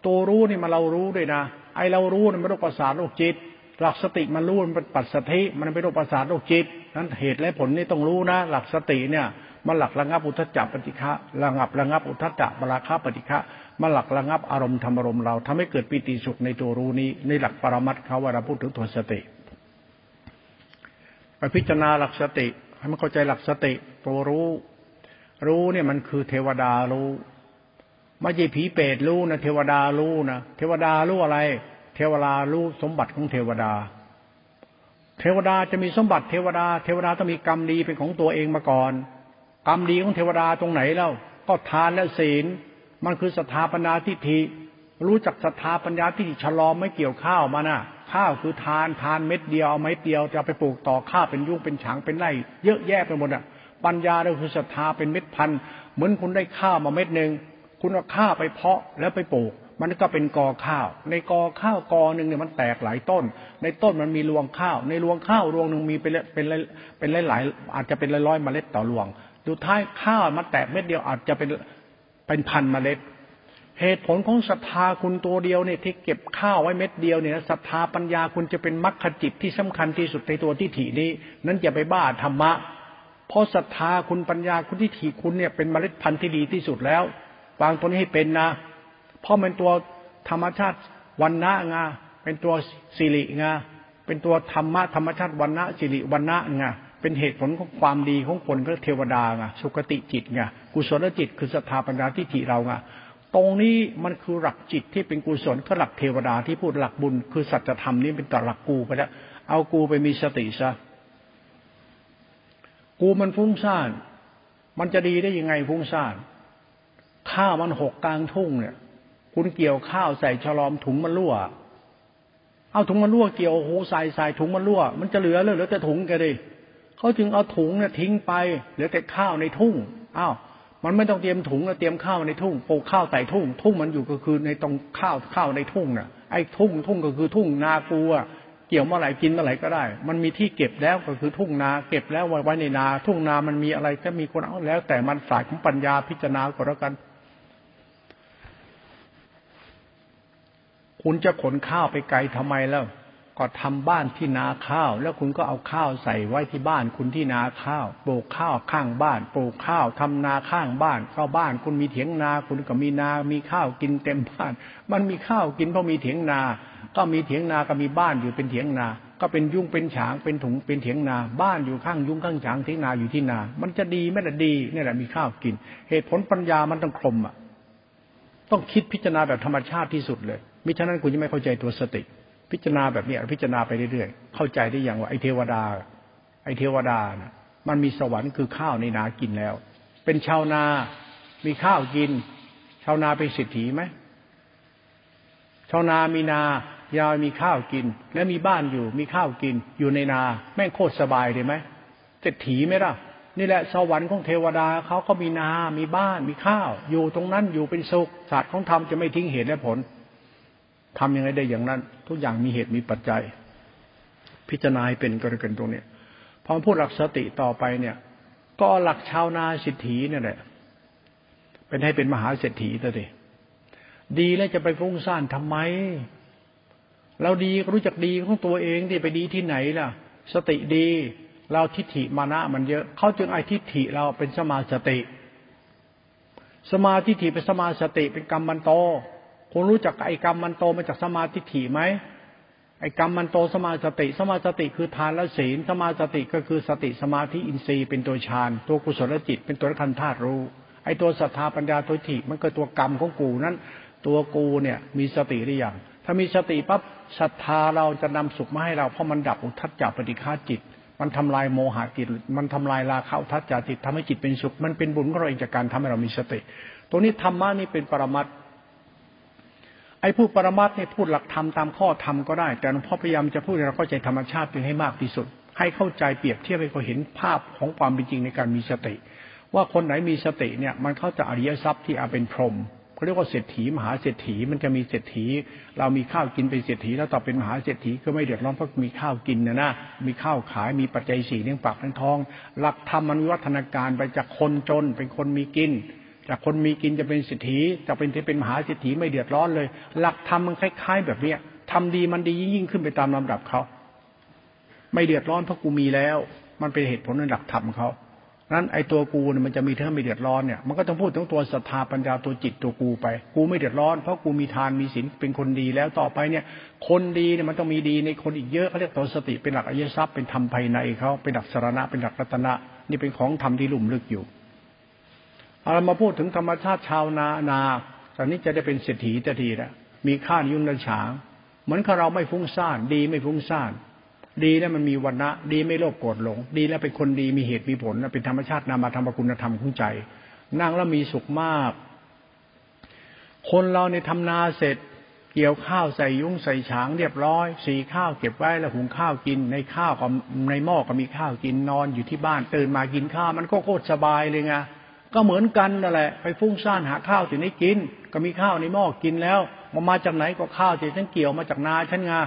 ตัวรู้นี่มาเรารู้ด้วยนะไอเรารู้นี่มันโรคประสาทโรคจิต หลักสติมันรู้มันเป็นปัจสถิมันเป็นโรคประสาทโรคจิตนั้นเหตุและผลนี่ต้องรู้นะ หลักสติเนี่ย มาหลักระงับอุทจจะปฏิฆะระงับระงับอุทจจะบราคาปฏิฆะมาหลักระงับอารมณ์ธรรมอารมณ์เราทำให้เกิดปีติสุขในตัวรู้นี้ ในหลักปรมัตเขาว่าเราพูดถึงตัวสติไปพิจารณาหลักสติ ให้มันเข้าใจหลักสติตัวรู้ รู้เนี่ยมันคือเทวดารู้ไม่ใช่ผีเปรตรู้นะเทวดารู้นะเทวดารู้อะไร เทวดารู้สมบัติของเทวดา เทวดาจะมีสมบัติเทวดา เทวดาต้องมีกรรมดีเป็นของตัวเองมาก่อน กรรมดีของเทวดาตรงไหนแล้วก็ทานและศีล มันคือศรัทธาปัญญาทิฏฐิ รู้จักศรัทธาปัญญาทิฏฐิชะลอมไม่เกี่ยวข้าวมาน่ะ ข้าวคือทานทานเม็ดเดียวเอาเม็ดเดียวจะไปปลูกต่อข้าวเป็นยุ่งเป็นฉางเป็นไร่เยอะแยะไปหมดอะ ปัญญาเราคือศรัทธาเป็นเม็ดพันธุ์เหมือนคุณได้ข้าวมาเม็ดหนึ่งคุณเอาข้าวไปเพาะแล้วไปปลูก มันก็เป็นกอข้าว ในกอข้าวกอหนึ่งเนี่ยมันแตกหลายต้น ในต้นมันมีรวงข้าว ในรวงข้าวรวงหนึ่งมีเป็นเป็นเป็นหลายๆอาจจะเป็นร้อยเมล็ดต่อรวง ดูท้ายข้าวมันแตกเม็ดเดียวอาจจะเป็นเป็นพันเมล็ด เหตุผลของศรัทธาคุณตัวเดียวเนี่ยที่เก็บข้าวไว้เม็ดเดียวเนี่ยศรัทธาปัญญาคุณจะเป็นมรรคจิตที่สำคัญที่สุดในตัวทิฏฐินี้ นั้นอย่าไปบ้าธรรมะเพราะศรัทธาคุณปัญญาคุณทิฏฐิคุณเนี่ยเป็นเมล็ดพันธุ์ที่ดีที่สุดแล้ววางตัวนี้ให้เป็นนะ เพราะมันตัวธรรมชาติวันนะงาเป็นตัวสิริงาเป็นตัวธรรมะธรรมชาติวันนะสิริวันนะงา เป็นเหตุผลของความดีของคนก็เทวดาไงสุคติจิตไงกุศลจิตคือศรัทธาปัญญาทิฏฐิเราไงตรงนี้มันคือหลักจิตที่เป็นกุศลก็หลักเทวดาที่พูดหลักบุญ คือสัจธรรมนี่เป็นต่หลักกูไปแล้วเอากูไปมีสติซะกูมันฟุ้งซ่าน มันจะดีได้ยังไงฟุ้งซ่านข้าวมันหกกลางทุ่งเนี่ย คุณเกี่ยวข้าวใส่ฉลอมถุงมันรั่ว เอาถุงมันรั่วเกี่ยวโอ้โหใส่ใส่ถุงมันรั่ว มันจะเหลือเลยเหลือแต่ถุงแกดิ เขาจึงเอาถุงเนี่ยทิ้งไปเหลือแต่ข้าวในทุ่งอ้าวมันไม่ต้องเตรียมถุงเตรียมข้าวในทุ่งปลูกข้าวใส่ทุ่ง ทุ่งมันอยู่ก็คือในตรงข้าวข้าวในทุ่งน่ะไอ้ทุ่งทุ่งก็คือทุ่งนากูอะเกี่ยวเมื่อไหร่กินเมื่อไหร่ก็ได้ มันมีที่เก็บแล้วก็คือทุ่งนา เก็บแล้วไว้ในนา ทุ่งนามันมีอะไรก็มีคนเอาแล้ว แต่มันสายของปัญญาพิจารณาก็แล้วกัน คุณจะขนข้าวไปไกลทำไมแล้ว ก็ทำบ้านที่นาข้าว แล้วคุณก็เอาข้าวใส่ไว้ที่บ้านคุณที่นาข้าวปลูกข้าวข้างบ้าน ปลูกข้าวทำนาข้างบ้านเข้าบ้าน คุณมีเถียงนา คุณก็มีนา มีข้าวกินเต็มบ้าน มันมีข้าวกินเพราะมีเถียงนา ก็มีเถียงนาก็มีบ้านอยู่เป็นเถียงนา ก็เป็นยุ่งเป็นฉางเป็นถุงเป็นเถียงนา บ้านอยู่ข้างยุ่งข้างฉางเถียงนาอยู่ที่นา มันจะดีไม่ละดีนี่แหละมีข้าวกิน เหตุผลปัญญามันต้องคมอะต้องคิดพิจารณาแบบธรรมชาติที่สุดเลยมิฉะนั้นคุณจะไม่เข้าใจตัวสติ พิจารณาแบบนี้พิจารณาไปเรื่อยๆ เข้าใจได้อย่างว่าไอเทวดา ไอเทวดานะมันมีสวรรค์คือข้าวในนากินแล้ว เป็นชาวนามีข้าวกิน ชาวนาเป็นเศรษฐีไหมชาวนามีนายาวมีข้าวกิน และมีบ้านอยู่ มีข้าวกิน อยู่ในนา แม่งโคตรสบายเลยไหมเศรษฐีไหมล่ะ นี่แหละสวรรค์ของเทวดาเขาก็มีนา มีบ้าน มีข้าว อยู่ตรงนั้นอยู่เป็นสุขศาสตร์ของธรรมจะไม่ทิ้งเหตุและผล ทำยังไงได้อย่างนั้น ทุกอย่างมีเหตุมีปัจจัย พิจารณาให้เป็นก็เลยกันตรงนี้พอพูดหลักสติต่อไปเนี่ย ก็หลักชาวนาสิทธีเนี่ยแหละเป็นให้เป็นมหาเศรษฐีตัวเองดีแล้วจะไปฟุ้งซ่านทำไม เราดีรู้จักดีของตัวเองที่ไปดีที่ไหนล่ะ สติดี เราทิฏฐิมานะมันเยอะเขาจึงไอทิฏฐิเราเป็นสมาสติ สมาทิฏฐิเป็นสมาสติเป็นกรรมมันโต คุณรู้จักไอ้กรรมมันโตมาจากสมาธิถี่ไหมไอ้กรรมมันโตสมาสติ สมาสติคือทานและศีล สมาสติก็คือสติสมาธิอินทรีย์เป็นตัวฌานตัวกุศลจิต เป็นตัวคันธาตุรู้ ไอ้ตัวศรัทธาปัญญาตัวถิมันก็ตัวกรรมของกูนั้น ตัวกูเนี่ยมีสติหรือยังถ้ามีสติปั๊บศรัทธาเราจะนำสุขมาให้เราเพราะมันดับอุทัจจปฏิฆาจิต มันทำลายโมหะจิต มันทำลายราคะอุทัจจจิตทำให้จิตเป็นสุข มันเป็นบุญของเราเองจากการทำให้เรามีสติตัวนี้ธรรมะนี่เป็นปรมัต ไอ้พูดปรมัตเนี่ยพูดหลักธรรมตามข้อธรรมก็ได้ แต่หลวงพ่อพยายามจะพูดให้เราเข้าใจธรรมชาติเพียงให้มากที่สุด ให้เข้าใจเปรียบเทียบให้เขาเห็นภาพของความเป็นจริงในการมีสติ ว่าคนไหนมีสติเนี่ยมันเข้าจะอริยทรัพย์ที่อาเป็นพรหมเขาเรียกว่าเศรษฐีมหาเศรษฐีมันจะมีเศรษฐี เรามีข้าวกินเป็นเศรษฐีแล้วต่อเป็นมหาเศรษฐีก็ไม่เดือดร้อนเพราะมีข้าวกินนะนะมีข้าวขายมีปัจจัยสี่เลี้ยงปากทั้งท้อง หลักธรรมมันวิวัฒนาการไปจากคนจนเป็นคนมีกิน จากคนมีกินจะเป็นเศรษฐีจะเป็นที่เป็นมหาเศรษฐีไม่เดือดร้อนเลย หลักธรรมมันคล้าย ๆ แบบเนี้ยทำดีมันดียิ่งขึ้นไปตามลำดับเขาไม่เดือดร้อนเพราะกูมีแล้ว มันเป็นเหตุผลในหลักธรรมเขานั้นไอ้ตัวกูเนี่ยมันจะมีเท่าไม่เดือดร้อนเนี่ยมันก็ต้องพูดถึงตัวศรัทธาปัญญาตัวจิตตัวกูไป กูไม่เดือดร้อนเพราะกูมีทานมีศีลเป็นคนดีแล้วต่อไปเนี่ย คนดีเนี่ยมันต้องมีดีในคนอีกเยอะเขาเรียกตัวสติเป็นหลักอริยทรัพย์เป็นธรรมภายในเขาเป็นหลักสารณะเป็นหลักรัตนะ นี่เป็นของธรรมที่ลุ่มลึกอยู่ เรามาพูดถึงธรรมชาติชาวนานาตอนนี้จะได้เป็นเศรษฐีจะทีละมีข้านิยุ่นฉางเหมือนเราไม่ฟุ้งซ่านดีไม่ฟุ้งซ่านดีแล้วมันมีวันนะดีไม่โลภโกรธหลง ดีแล้วเป็นคนดีมีเหตุมีผลเป็นธรรมชาตินามาธรรมคุณธรรมของใจนั่งแล้วมีสุขมาก คนเราในทำนาเสร็จ เกี่ยวข้าวใส่ยุ้งใส่ฉางเรียบร้อยสีข้าวเก็บไว้แล้วหุงข้าวกิน ในข้าวก็ในหม้อก็มีข้าวกินนอนอยู่ที่บ้านตื่นมากินข้าวมันก็โคตรสบายเลยไง ก็เหมือนกันนั่นแหละ ไปฟุ้งซ่านหาข้าวที่ไหนกิน ก็มีข้าวในหม้อกินแล้วมามาจากไหนก็ข้าวที่ฉันเกี่ยวมาจากนาฉันงา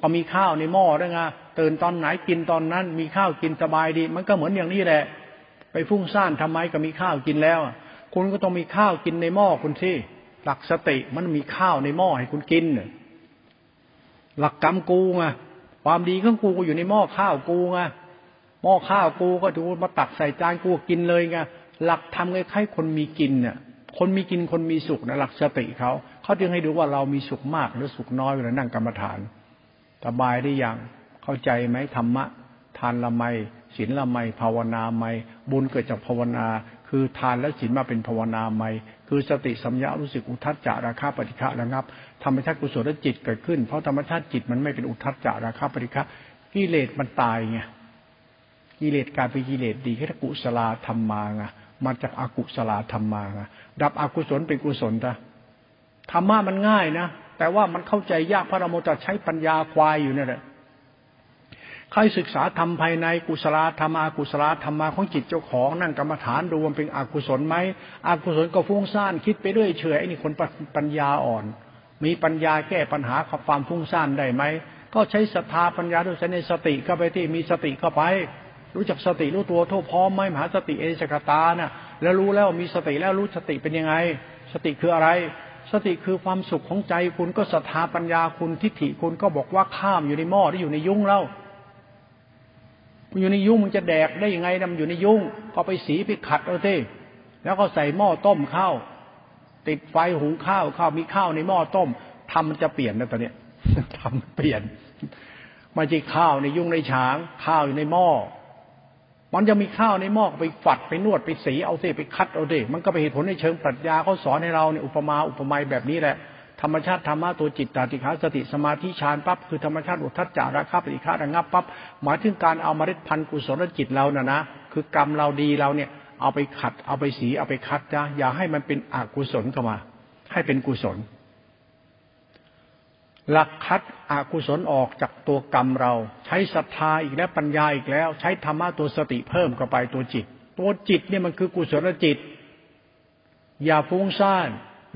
ก็มีข้าวในหม้อด้วยไงตื่นตอนไหนกินตอนนั้น มีข้าวกินสบายดี มันก็เหมือนอย่างนี้แหละ ไปฟุ้งซ่านทำไมก็มีข้าวกินแล้ว คุณก็ต้องมีข้าวกินในหม้อคุณสิหลักสติมันมีข้าวในหม้อให้คุณกินหลักกรรมกูไงความดีของกูอยู่ในหม้อข้าวกูไงหม้อข้าวกูก็ดูมาตักใส่จานกูกินเลยไง หลักทำไงใครคนมีกินเนี่ยคนมีกินคนมีสุขนะหลักสติเขาเขาจึงให้ดูว่าเรามีสุขมากหรือสุขน้อยเวลานั่งกรรมฐานสบายได้ยังเข้าใจไหมธรรมะ ทานละไมศีลละไมภาวนาไมบุญเกิดจากภาวนา คือทานและศีลมาเป็นภาวนาไมคือสติสัมยารู้สึกอุทัศจาราคาปฏิฆะระงับธรรมชาติกุศลจิตเกิดขึ้น เพราะธรรมชาติจิตมันไม่เป็นอุทัศจาราคาปฏิฆะกิเลสมันตายไงกิเลสกลายเป็นกิเลสดีแค่กุศลธรรมมาไง มาจากอากุศลธรรมมาดับอกุศลเป็นกุศลจ้ะธรรมะมันง่ายนะแต่ว่ามันเข้าใจยากพระรโมจะใช้ปัญญาควายอยู่นี่นแหละใครศึกษาธรรมภายในกุศลธรรมอากุศลธรรมาของจิตเจ้าของนั่งกรรมฐานดูมันเป็นอกุศลไหมอกุศลก็ฟุ้งซ่านคิดไปเรื่อยเฉยไอ้นี่คนปัญญาอ่อน มีปัญญาแก้ปัญหาความฟุ้งซ่านได้ไหมก็ใช้ศรัทธาปัญญาด้วยใช้ในสติเข้าไปที่มีสติเข้าไป รู้จักสติรู้ตัวโทษพร้อมไหมมหาสติเอสกตานะ่ะแล้วรู้แล้วมีสติแล้วรู้สติเป็นยังไง สติคืออะไร สติคือความสุขของใจคุณก็ศรัทธาปัญญาคุณทิฏฐิคุณก็บอกว่าข้ามอยู่ในหม้อที่อยู่ในยุ้งแล้วอยู่ในยุ้งมันจะแดกได้ยังไงนะมันอยู่ในยุ้งก็ไปสีไปขัดเอาสิแล้วก็ใส่หม้อต้มข้าวติดไฟหุงข้าวข้าวมีข้าวในหม้อต้มทำมันจะเปลี่ยนนะตอนเนี้ยทำเปลี่ยนไม่ใช่ข้าวในยุ้งในฉาง ข้าวอยู่ในหม้อ มันจะมีข้าวในหม้อไปฝัดไปนวดไปสีเอาเสไปคัดเอาสิมันก็ไปเหตุผลในเชิงปรัชญาเขาสอนให้เราเนี่ยอุปมาอุปไมยแบบนี้แหละธรรมชาติธรรมะตัวจิตตาติขาสติสมาธิฌานปั๊บคือธรรมชาติอุทัศจาระคาปฏิฆาระงับปั๊บหมายถึงการเอาเมล็ดพันธุ์กุศลจิตเราน่ะนะคือกรรมเราดีเราเนี่ยเอาไปขัดเอาไปสีเอาไปคัดจ้าอย่าให้มันเป็นอกุศลเข้ามา ให้เป็นกุศล หลักคัดอกุศลออกจากตัวกรรมเรา ใช้ศรัทธาอีกแล้วปัญญาอีกแล้ว ใช้ธรรมะตัวสติเพิ่มเข้าไปตัวจิต ตัวจิตเนี่ยมันคือกุศลจิต อย่าฟุ้งซ่าน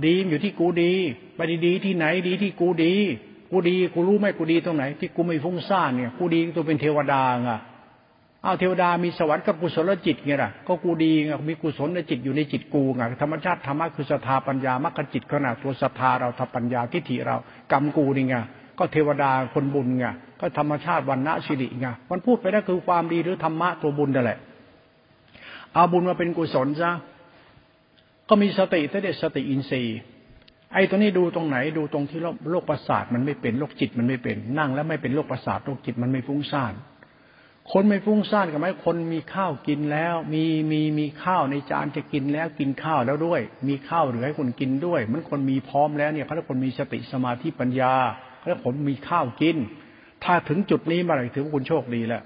ดีอยู่ที่กูดีไปดีที่ไหนดีที่กูดี กูดีกูรู้ไหมกูดีตรงไหน ที่กูไม่ฟุ้งซ่านเนี่ย กูดีตัวเป็นเทวดาไง อ้าวเทวดามีสวรรค์กับกุศลจิตไงล่ะก็กูดีไงมีกุศลในจิตอยู่ในจิตกูไงธรรมชาติธรรมะคือศรัทธาปัญญามรรคจิตขนาดตัวศรัทธาเราทปัญญาทิฏฐิเรากรรมกูนี่ไงก็เทวดาคนบุญไงก็ธรรมชาติวันณะสิริไงมันพูดไปได้คือความดีหรือธรรมะตัวบุญนั่นแหละเอาบุญมาเป็นกุศลซะก็มีสติแต่เด็ดสติอินทรีย์ไอ้ตัวนี้ดูตรงไหนดูตรงที่โรคประสาทมันไม่เป็นโรคจิตมันไม่เป็น นั่งแล้วไม่เป็นโรคประสาทโรคจิตมันไม่ฟุ้งซ่าน คนไม่ฟุ้งซ่านกับไหมคนมีข้าวกินแล้ว มีมีมีข้าวในจานจะกินแล้วกินข้าวแล้วด้วย มีข้าวเหลือให้คนกินด้วย มันคนมีพร้อมแล้วเนี่ยเขาเรียกคนมีสติสมาธิปัญญาเขาเรียกคนมีข้าวกิน ถ้าถึงจุดนี้มาไหร่ถือว่าคุณโชคดีแล้ว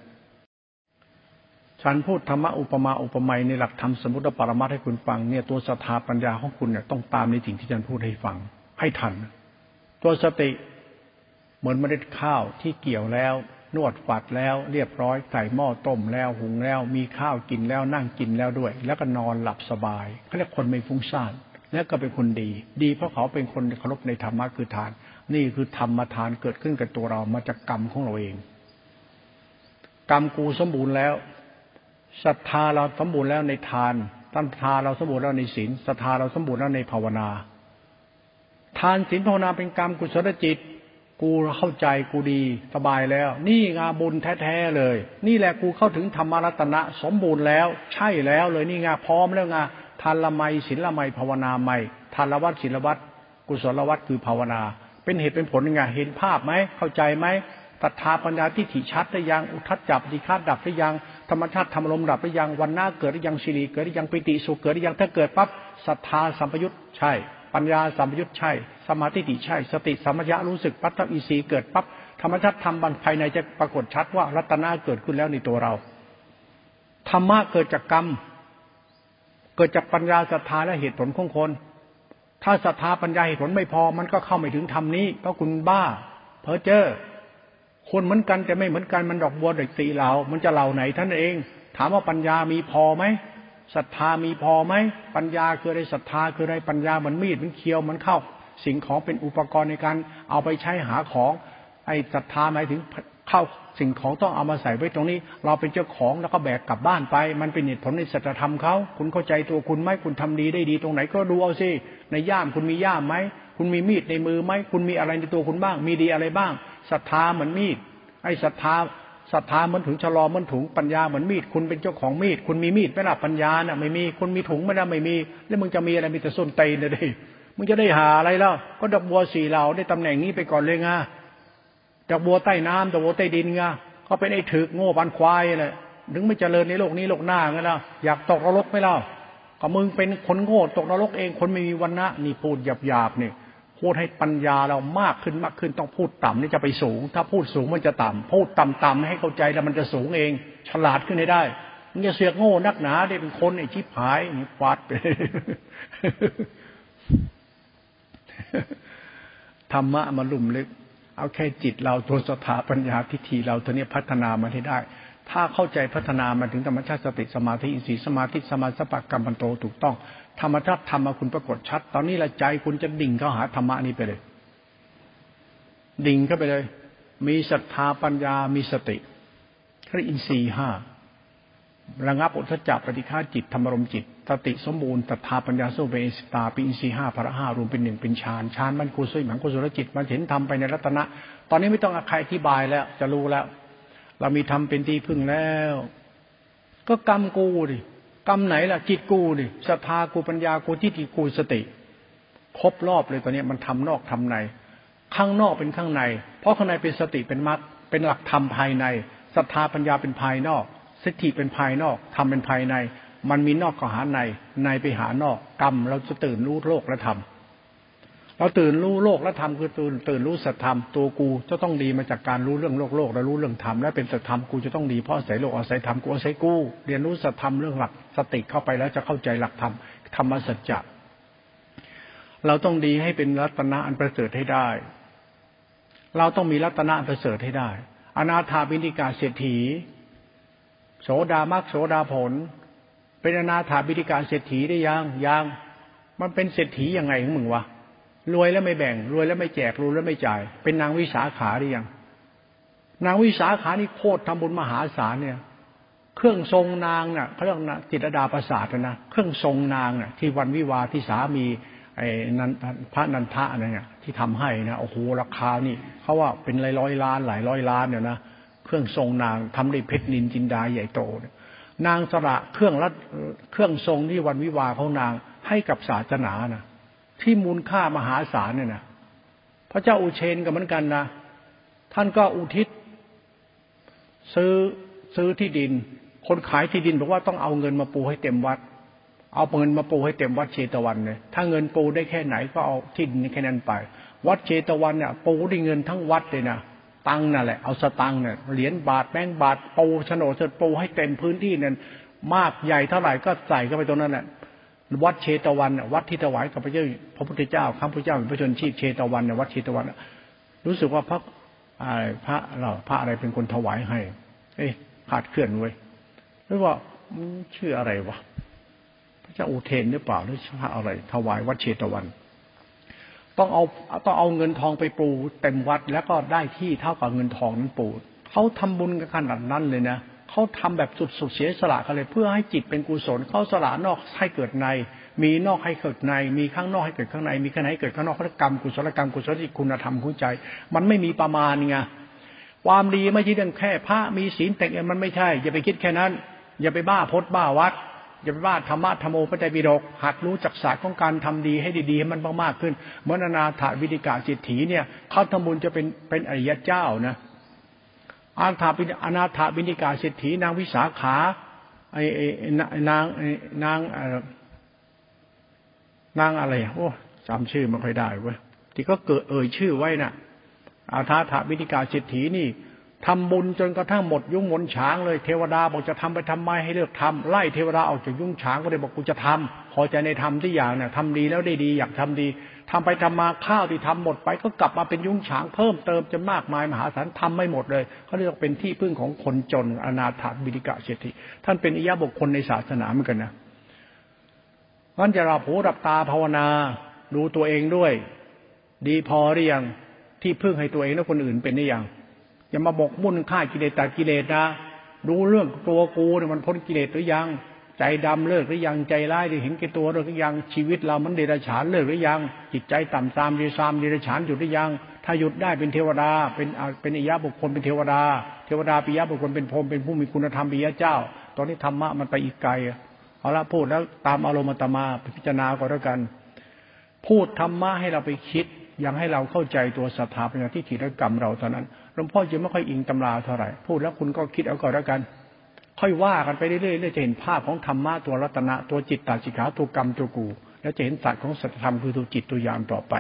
ฉันพูดธรรมะอุปมาอุปไมยในหลักธรรมสมุติปรมัตให้คุณฟังเนี่ยตัวศรัทธาปัญญาของคุณเนี่ยต้องตามในสิ่งที่ฉันพูดให้ฟัง ให้ทัน ตัวสติเหมือนเมล็ดข้าวที่เกี่ยวแล้ว นวดฝัดแล้วเรียบร้อยใส่หม้อต้มแล้วหุงแล้ว มีข้าวกินแล้วนั่งกินแล้วด้วย แล้วก็นอนหลับสบายเขาเรียกคนไม่ฟุ้งซ่านและก็เป็นคนดี ดีเพราะเขาเป็นคนเคารพในธรรมะคือทาน นี่คือธรรมทานเกิดขึ้นกับตัวเรามาจากกรรมของเราเอง กรรมกูสมบูรณ์แล้วศรัทธาเราสมบูรณ์แล้วในทานตั้งทาเราสมบูรณ์แล้วในศีลศรัทธาเราสมบูรณ์แล้วในภาวนา ทานศีลภาวนาเป็นกรรมกุศลจิต กูเข้าใจกูดีสบายแล้ว นี่งาบุญแท้ๆเลย นี่แหละกูเข้าถึงธรรมรัตนะสมบูรณ์แล้ว ใช่แล้วเลยนี่งาพร้อมแล้วงาทานละไมศีลละไมภาวนาไมทานละวัดศีลวัดกุศลวัดคือภาวนา เป็นเหตุเป็นผลไงเห็นภาพไหมเข้าใจไหมศรัทธาปัญญาที่ถี่ชัดได้ยังอุทัศจับดีคาดดับได้ยังธรรมชาติธรรมลมดับได้ยังวันหน้าเกิดได้ยังสิริเกิดได้ยังปิติสุขเกิดได้ยังถ้าเกิดปั๊บศรัทธาสัมปยุตใช่ ปัญญาสัมยุตใช่ สมาธิติใช่ สติสัมปยะรู้สึกปัตตอีสีเกิดปั๊บธรรมชาติธรรมบันภายในจะปรากฏชัดว่ารัตนาเกิดขึ้นแล้วในตัวเราธรรมะเกิดจากกรรม เกิดจากปัญญาศรัทธาและเหตุผลของคน ถ้าศรัทธาปัญญาเหตุผลไม่พอมันก็เข้าไม่ถึงธรรมนี้เพราะคุณบ้า เพอเจอคนเหมือนกันแต่ไม่เหมือนกันมันดอกบัวด็กสีเหลามันจะเหล่าไหนท่านเอง ถามว่าปัญญามีพอไหม ศรัทธามีพอไหมปัญญาคืออะไรศรัทธาคืออะไรปัญญาเหมือนมีดมันเคียวมันเข้า สิ่งของเป็นอุปกรณ์ในการเอาไปใช้หาของไอ้ศรัทธาหมายถึงเข้าสิ่งของต้องเอามาใส่ไว้ตรงนี้ เราเป็นเจ้าของแล้วก็แบกกลับบ้านไป มันเป็นเหตุผลในศัจธรรมเขาคุณเข้าใจตัวคุณไหมคุณทำดีได้ดีตรงไหนก็ดูเอาสิในย่ามคุณมีย่ามไหมคุณมีมีดในมือไหมคุณมีอะไรในตัวคุณบ้าง มีดีอะไรบ้างศรัทธาเหมือนมีดไอ้ศรัทธา ศรัทธาเหมือนถุงชะลอเหมือนถุงปัญญาเหมือนมีดคุณเป็นเจ้าของมีดคุณมีมีดไม่ละปัญญาน่ะไม่มีคุณมีถุงไม่ได้ไม่มี แล้วมึงจะมีอะไรมีแต่ส้นเตนเลยมึงจะได้หาอะไรแล้ว ก็ดอกบัวสี่เหล่าได้ตำแหน่งนี้ไปก่อนเลยไงดอกบัวใต้น้ำดอกบัวใต้ดินไงก็เป็นไอ้ถึกโง่ปันควายเลยถึงไม่เจริญในโลกนี้โลกหน้าไงล่ะอยากตกนรกไม่เล่าก็มึงเป็นคนโง่ตกนรกเองคนไม่มีวันนะนี่พูดหยาบๆนี่ พูดให้ปัญญาเรามากขึ้นมากขึ้นต้องพูดต่ำนี่จะไปสูง ถ้าพูดสูงมันจะต่ำพูดต่ำๆให้เข้าใจแล้วมันจะสูงเอง ฉลาดขึ้นให้ได้มึงจะเสือกโง่นักหนาได้เป็นคนไอ้ชิบหายนี่ฟาดไปธรรมะมาลุ่มลึก เอาแค่จิตเราตัวสถาปัญญาทิฏฐิเราตัวนี้พัฒนามาให้ได้ ถ้าเข้าใจพัฒนามาถึงธรรมชาติสติสมาธิอินทรีย์สมาธิสมาสปะกรรมปันโตถูกต้อง ธรรมชาติธรรมคุณปรากฏชัด ตอนนี้ละใจคุณจะดิ่งเข้าหาธรรมะนี้ไปเลย ดิ่งเข้าไปเลย มีศรัทธาปัญญามีสติเรีอินทรีย์ห้าระงับอุทจักปฏิฆาจิตธรรมรมจิตสติสมบูรณ์ศรัทธาปัญญาสุเบสตาปีอินทรีห้าพระห้ารวมเป็นหนึ่งเป็นฌานฌานมันกุศลหมังกุศลจิตมันเห็นทำไปในรัตนะ ตอนนี้ไม่ต้องใครอธิบายแล้วจะรู้แล้ว เรามีทำเป็นที่พึ่งแล้ว ก็กรรมกูดิกรรมไหนล่ะจิตกูดิศรัทธากูปัญญากูทิฏฐิกูสติ ครบรอบเลยตอนนี้มันทำนอกทำใน ข้างนอกเป็นข้างใน เพราะข้างในเป็นสติเป็นมรรคเป็นหลักธรรมภายในศรัทธาปัญญาเป็นภายนอกสติเป็นภายนอกทำเป็นภายใน มันมีนอกก็หาในในไปหานอกกรรมเราจะตื่นรู้โลกและธรรม เราตื่นรู้โลกและธรรมคือตื่นตื่นรู้สัจธรรมตัวกูจะต้องดีมาจากการรู้เรื่องโลกโลกและรู้เรื่องธรรมและเป็นสัจธรรมกูจะต้องดีเพราะอาศัยโลกอาศัยธรรมกูอาศัยกูเรียนรู้สัจธรรมเรื่องหลักสติเข้าไปแล้วจะเข้าใจหลักธรรมธรรมสัจจะเราต้องดีให้เป็นรัตนะอันประเสริฐให้ได้ เราต้องมีรัตนะประเสริฐให้ได้ อนาถาบินิกาเศรษฐี โสดามักโสดาผล เป็นอนาถาบินิกาเศรษฐีได้ยังยังมันเป็นเศรษฐียังไงของมึงวะ รวยแล้วไม่แบ่ง รวยแล้วไม่แจกรวยแล้วไม่จ่าย เป็นนางวิสาขาหรือยังนางวิสาขานี่โคตรทำบุญมหาศาลเนี่ย เครื่องทรงนางน่ะเขาเรียกนะจิตดาประสาทนะเครื่องทรงนางน่ะ ที่วันวิวาที่สามีไอ้นันพระนันทะเนี่ยที่ทำให้นะโอ้โหราคานี่เขาว่าเป็นหลายร้อยล้านหลายร้อยล้านเนี่ยนะเครื่องทรงนางทำด้วยเพชรนินจินดาใหญ่โตนางสระเครื่องรัดเครื่องทรงที่วันวิวาเขานางให้กับศาสนานะ ที่มูลค่ามหาศาลเนี่ยนะพระเจ้าอุเชนก็เหมือนกันนะท่านก็อุทิศ ซื้อซื้อที่ดิน คนขายที่ดินบอกว่าต้องเอาเงินมาปูให้เต็มวัด เอาเงินมาปูให้เต็มวัดเชตวันเลยถ้าเงินปูได้แค่ไหนก็เอาที่ดินแค่นั้นไป วัดเชตวันเนี่ยปูได้เงินทั้งวัดเลยนะตังนั่นแหละเอาสตังเนี่ยเหรียญบาทแบงบาทปูโฉนดเสร็จปูให้เต็มพื้นที่นั่นมากใหญ่เท่าไหร่ก็ใส่เข้าไปตรงนั้นแหละ วัดเชตวันวัดที่ถวายกับพระเจ้าพระพุทธเจ้าข้าพระเจ้าเป็นพระชนชีพเชตวันวัดเชตวันรู้สึกว่าพระอะไรพระเราพระอะไรเป็นคนถวายให้ เอ้ขาดเคลื่อนไว้ยหรือว่าชื่ออะไรวะพระเจ้าอุเทนหรือเปล่าหรือพระอะไร ถวายวัดเชตวัน ต้องเอาต้องเอาเงินทองไปปูเต็มวัดแล้วก็ได้ที่เท่ากับเงินทองนั้นปูเขาทำบุญกันขนาดนั้นเลยนะ เขาทำแบบสุดๆเสียสละกันเลย เพื่อให้จิตเป็นกุศลเขาสละนอกให้เกิดใน มีนอกให้เกิดใน มีข้างนอกให้เกิดข้างใน มีข้างในให้เกิดข้างนอกพระกรรมกุศลกรรมกุศลจิตคุณธรรมคุณใจ มันไม่มีประมาณไงความดีไม่ใช่เรื่องแค่พระมีศีลแต่งมันไม่ใช่ อย่าไปคิดแค่นั้น อย่าไปบ้าพดบ้าวัด อย่าไปบ้าธรรมะธรรมโอพระใจปิฎกหัดรู้จักศาสตร์ของการทำดีให้ดีๆให้มันมากๆขึ้นเมื่อนานาถาวิธิกาจิตถีเนี่ยเขาทำบุญจะเป็นเป็นอริยเจ้านะ อาถาปิอนาถาบินิกาเศรษฐีนางวิสาขาไอ้นางนางนางอะไรโอ้จำชื่อไม่ค่อยได้เว้ยที่ก็เกิดเอ่ยชื่อไว้น่ะ อาถาถาบินิกาเศรษฐีนี่ทำบุญจนกระทั่งหมดยุ่งหมนฉางเลยเทวดาบอกจะทำไปทำไมให้เลิกทำไล่เทวดาออกจากยุ่งฉางก็เลยบอกกูจะทำพอใจในธรรมที่อย่างเนี่ยทำดีแล้วได้ดีอยากทำดี ทำไปทำมาข้าวที่ทำหมดไปก็กลับมาเป็นยุ้งฉางเพิ่มเติมจะมากมายมหาศาลทำไม่หมดเลยเขาเรียกเป็นที่พึ่งของคนจนอนาถาบิดิกะเศรษฐีท่านเป็นอิยาบุคคลในศาสนาเหมือนกันนะงั้นจะรับหูรับตาภาวนา ดูตัวเองด้วย ดีพอหรือยังที่พึ่งให้ตัวเองและคนอื่นเป็นหรือยังอย่ามาบกมุ่นฆ่ากิเลสตัดกิเลสนะดูเรื่องตัวกูเนี่ยมันพ้นกิเลสหรือยัง ใจดำเลิกหรือยังใจร้ายหรือเห็นแก่ตัวเลิกหรือยังชีวิตเรามันเดรัจฉานเลิกหรือยัง จิตใจต่ำตามดรัจฉานเดรัจฉานหยุดหรือยัง ถ้าหยุดได้เป็นเทวดา เป็นเป็นอิยะบุคคลเป็นเทวดา เทวดาปิยะบุคคลเป็นพรหมเป็นผู้มีคุณธรรมปิยะเจ้า ตอนนี้ธรรมะมันไปอีกไกลเอาละพูดแล้วตามอารมณ์ตมาพิจารณาก็แล้วกัน พูดธรรมะให้เราไปคิดยังให้เราเข้าใจตัวสถาปัญญาที่ถิและกรรมเราเท่านั้นหลวงพ่อจะไม่ค่อยอิงตำราเท่าไหร่พูดแล้วคุณก็คิดเอาก่อนแล้วกัน ค่อยว่ากันไปเรื่อยๆจะเห็นภาพของธรรมะตัวรัตนะตัวจิตตาจิขาตัวกรรมตัวกูแล้วจะเห็นสัตว์ของสัจธรรมคือตัวจิตตัวยามต่อไป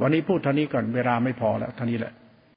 วันนี้พูดเท่านี้ก่อนเวลาไม่พอแล้วเท่านี้แหละ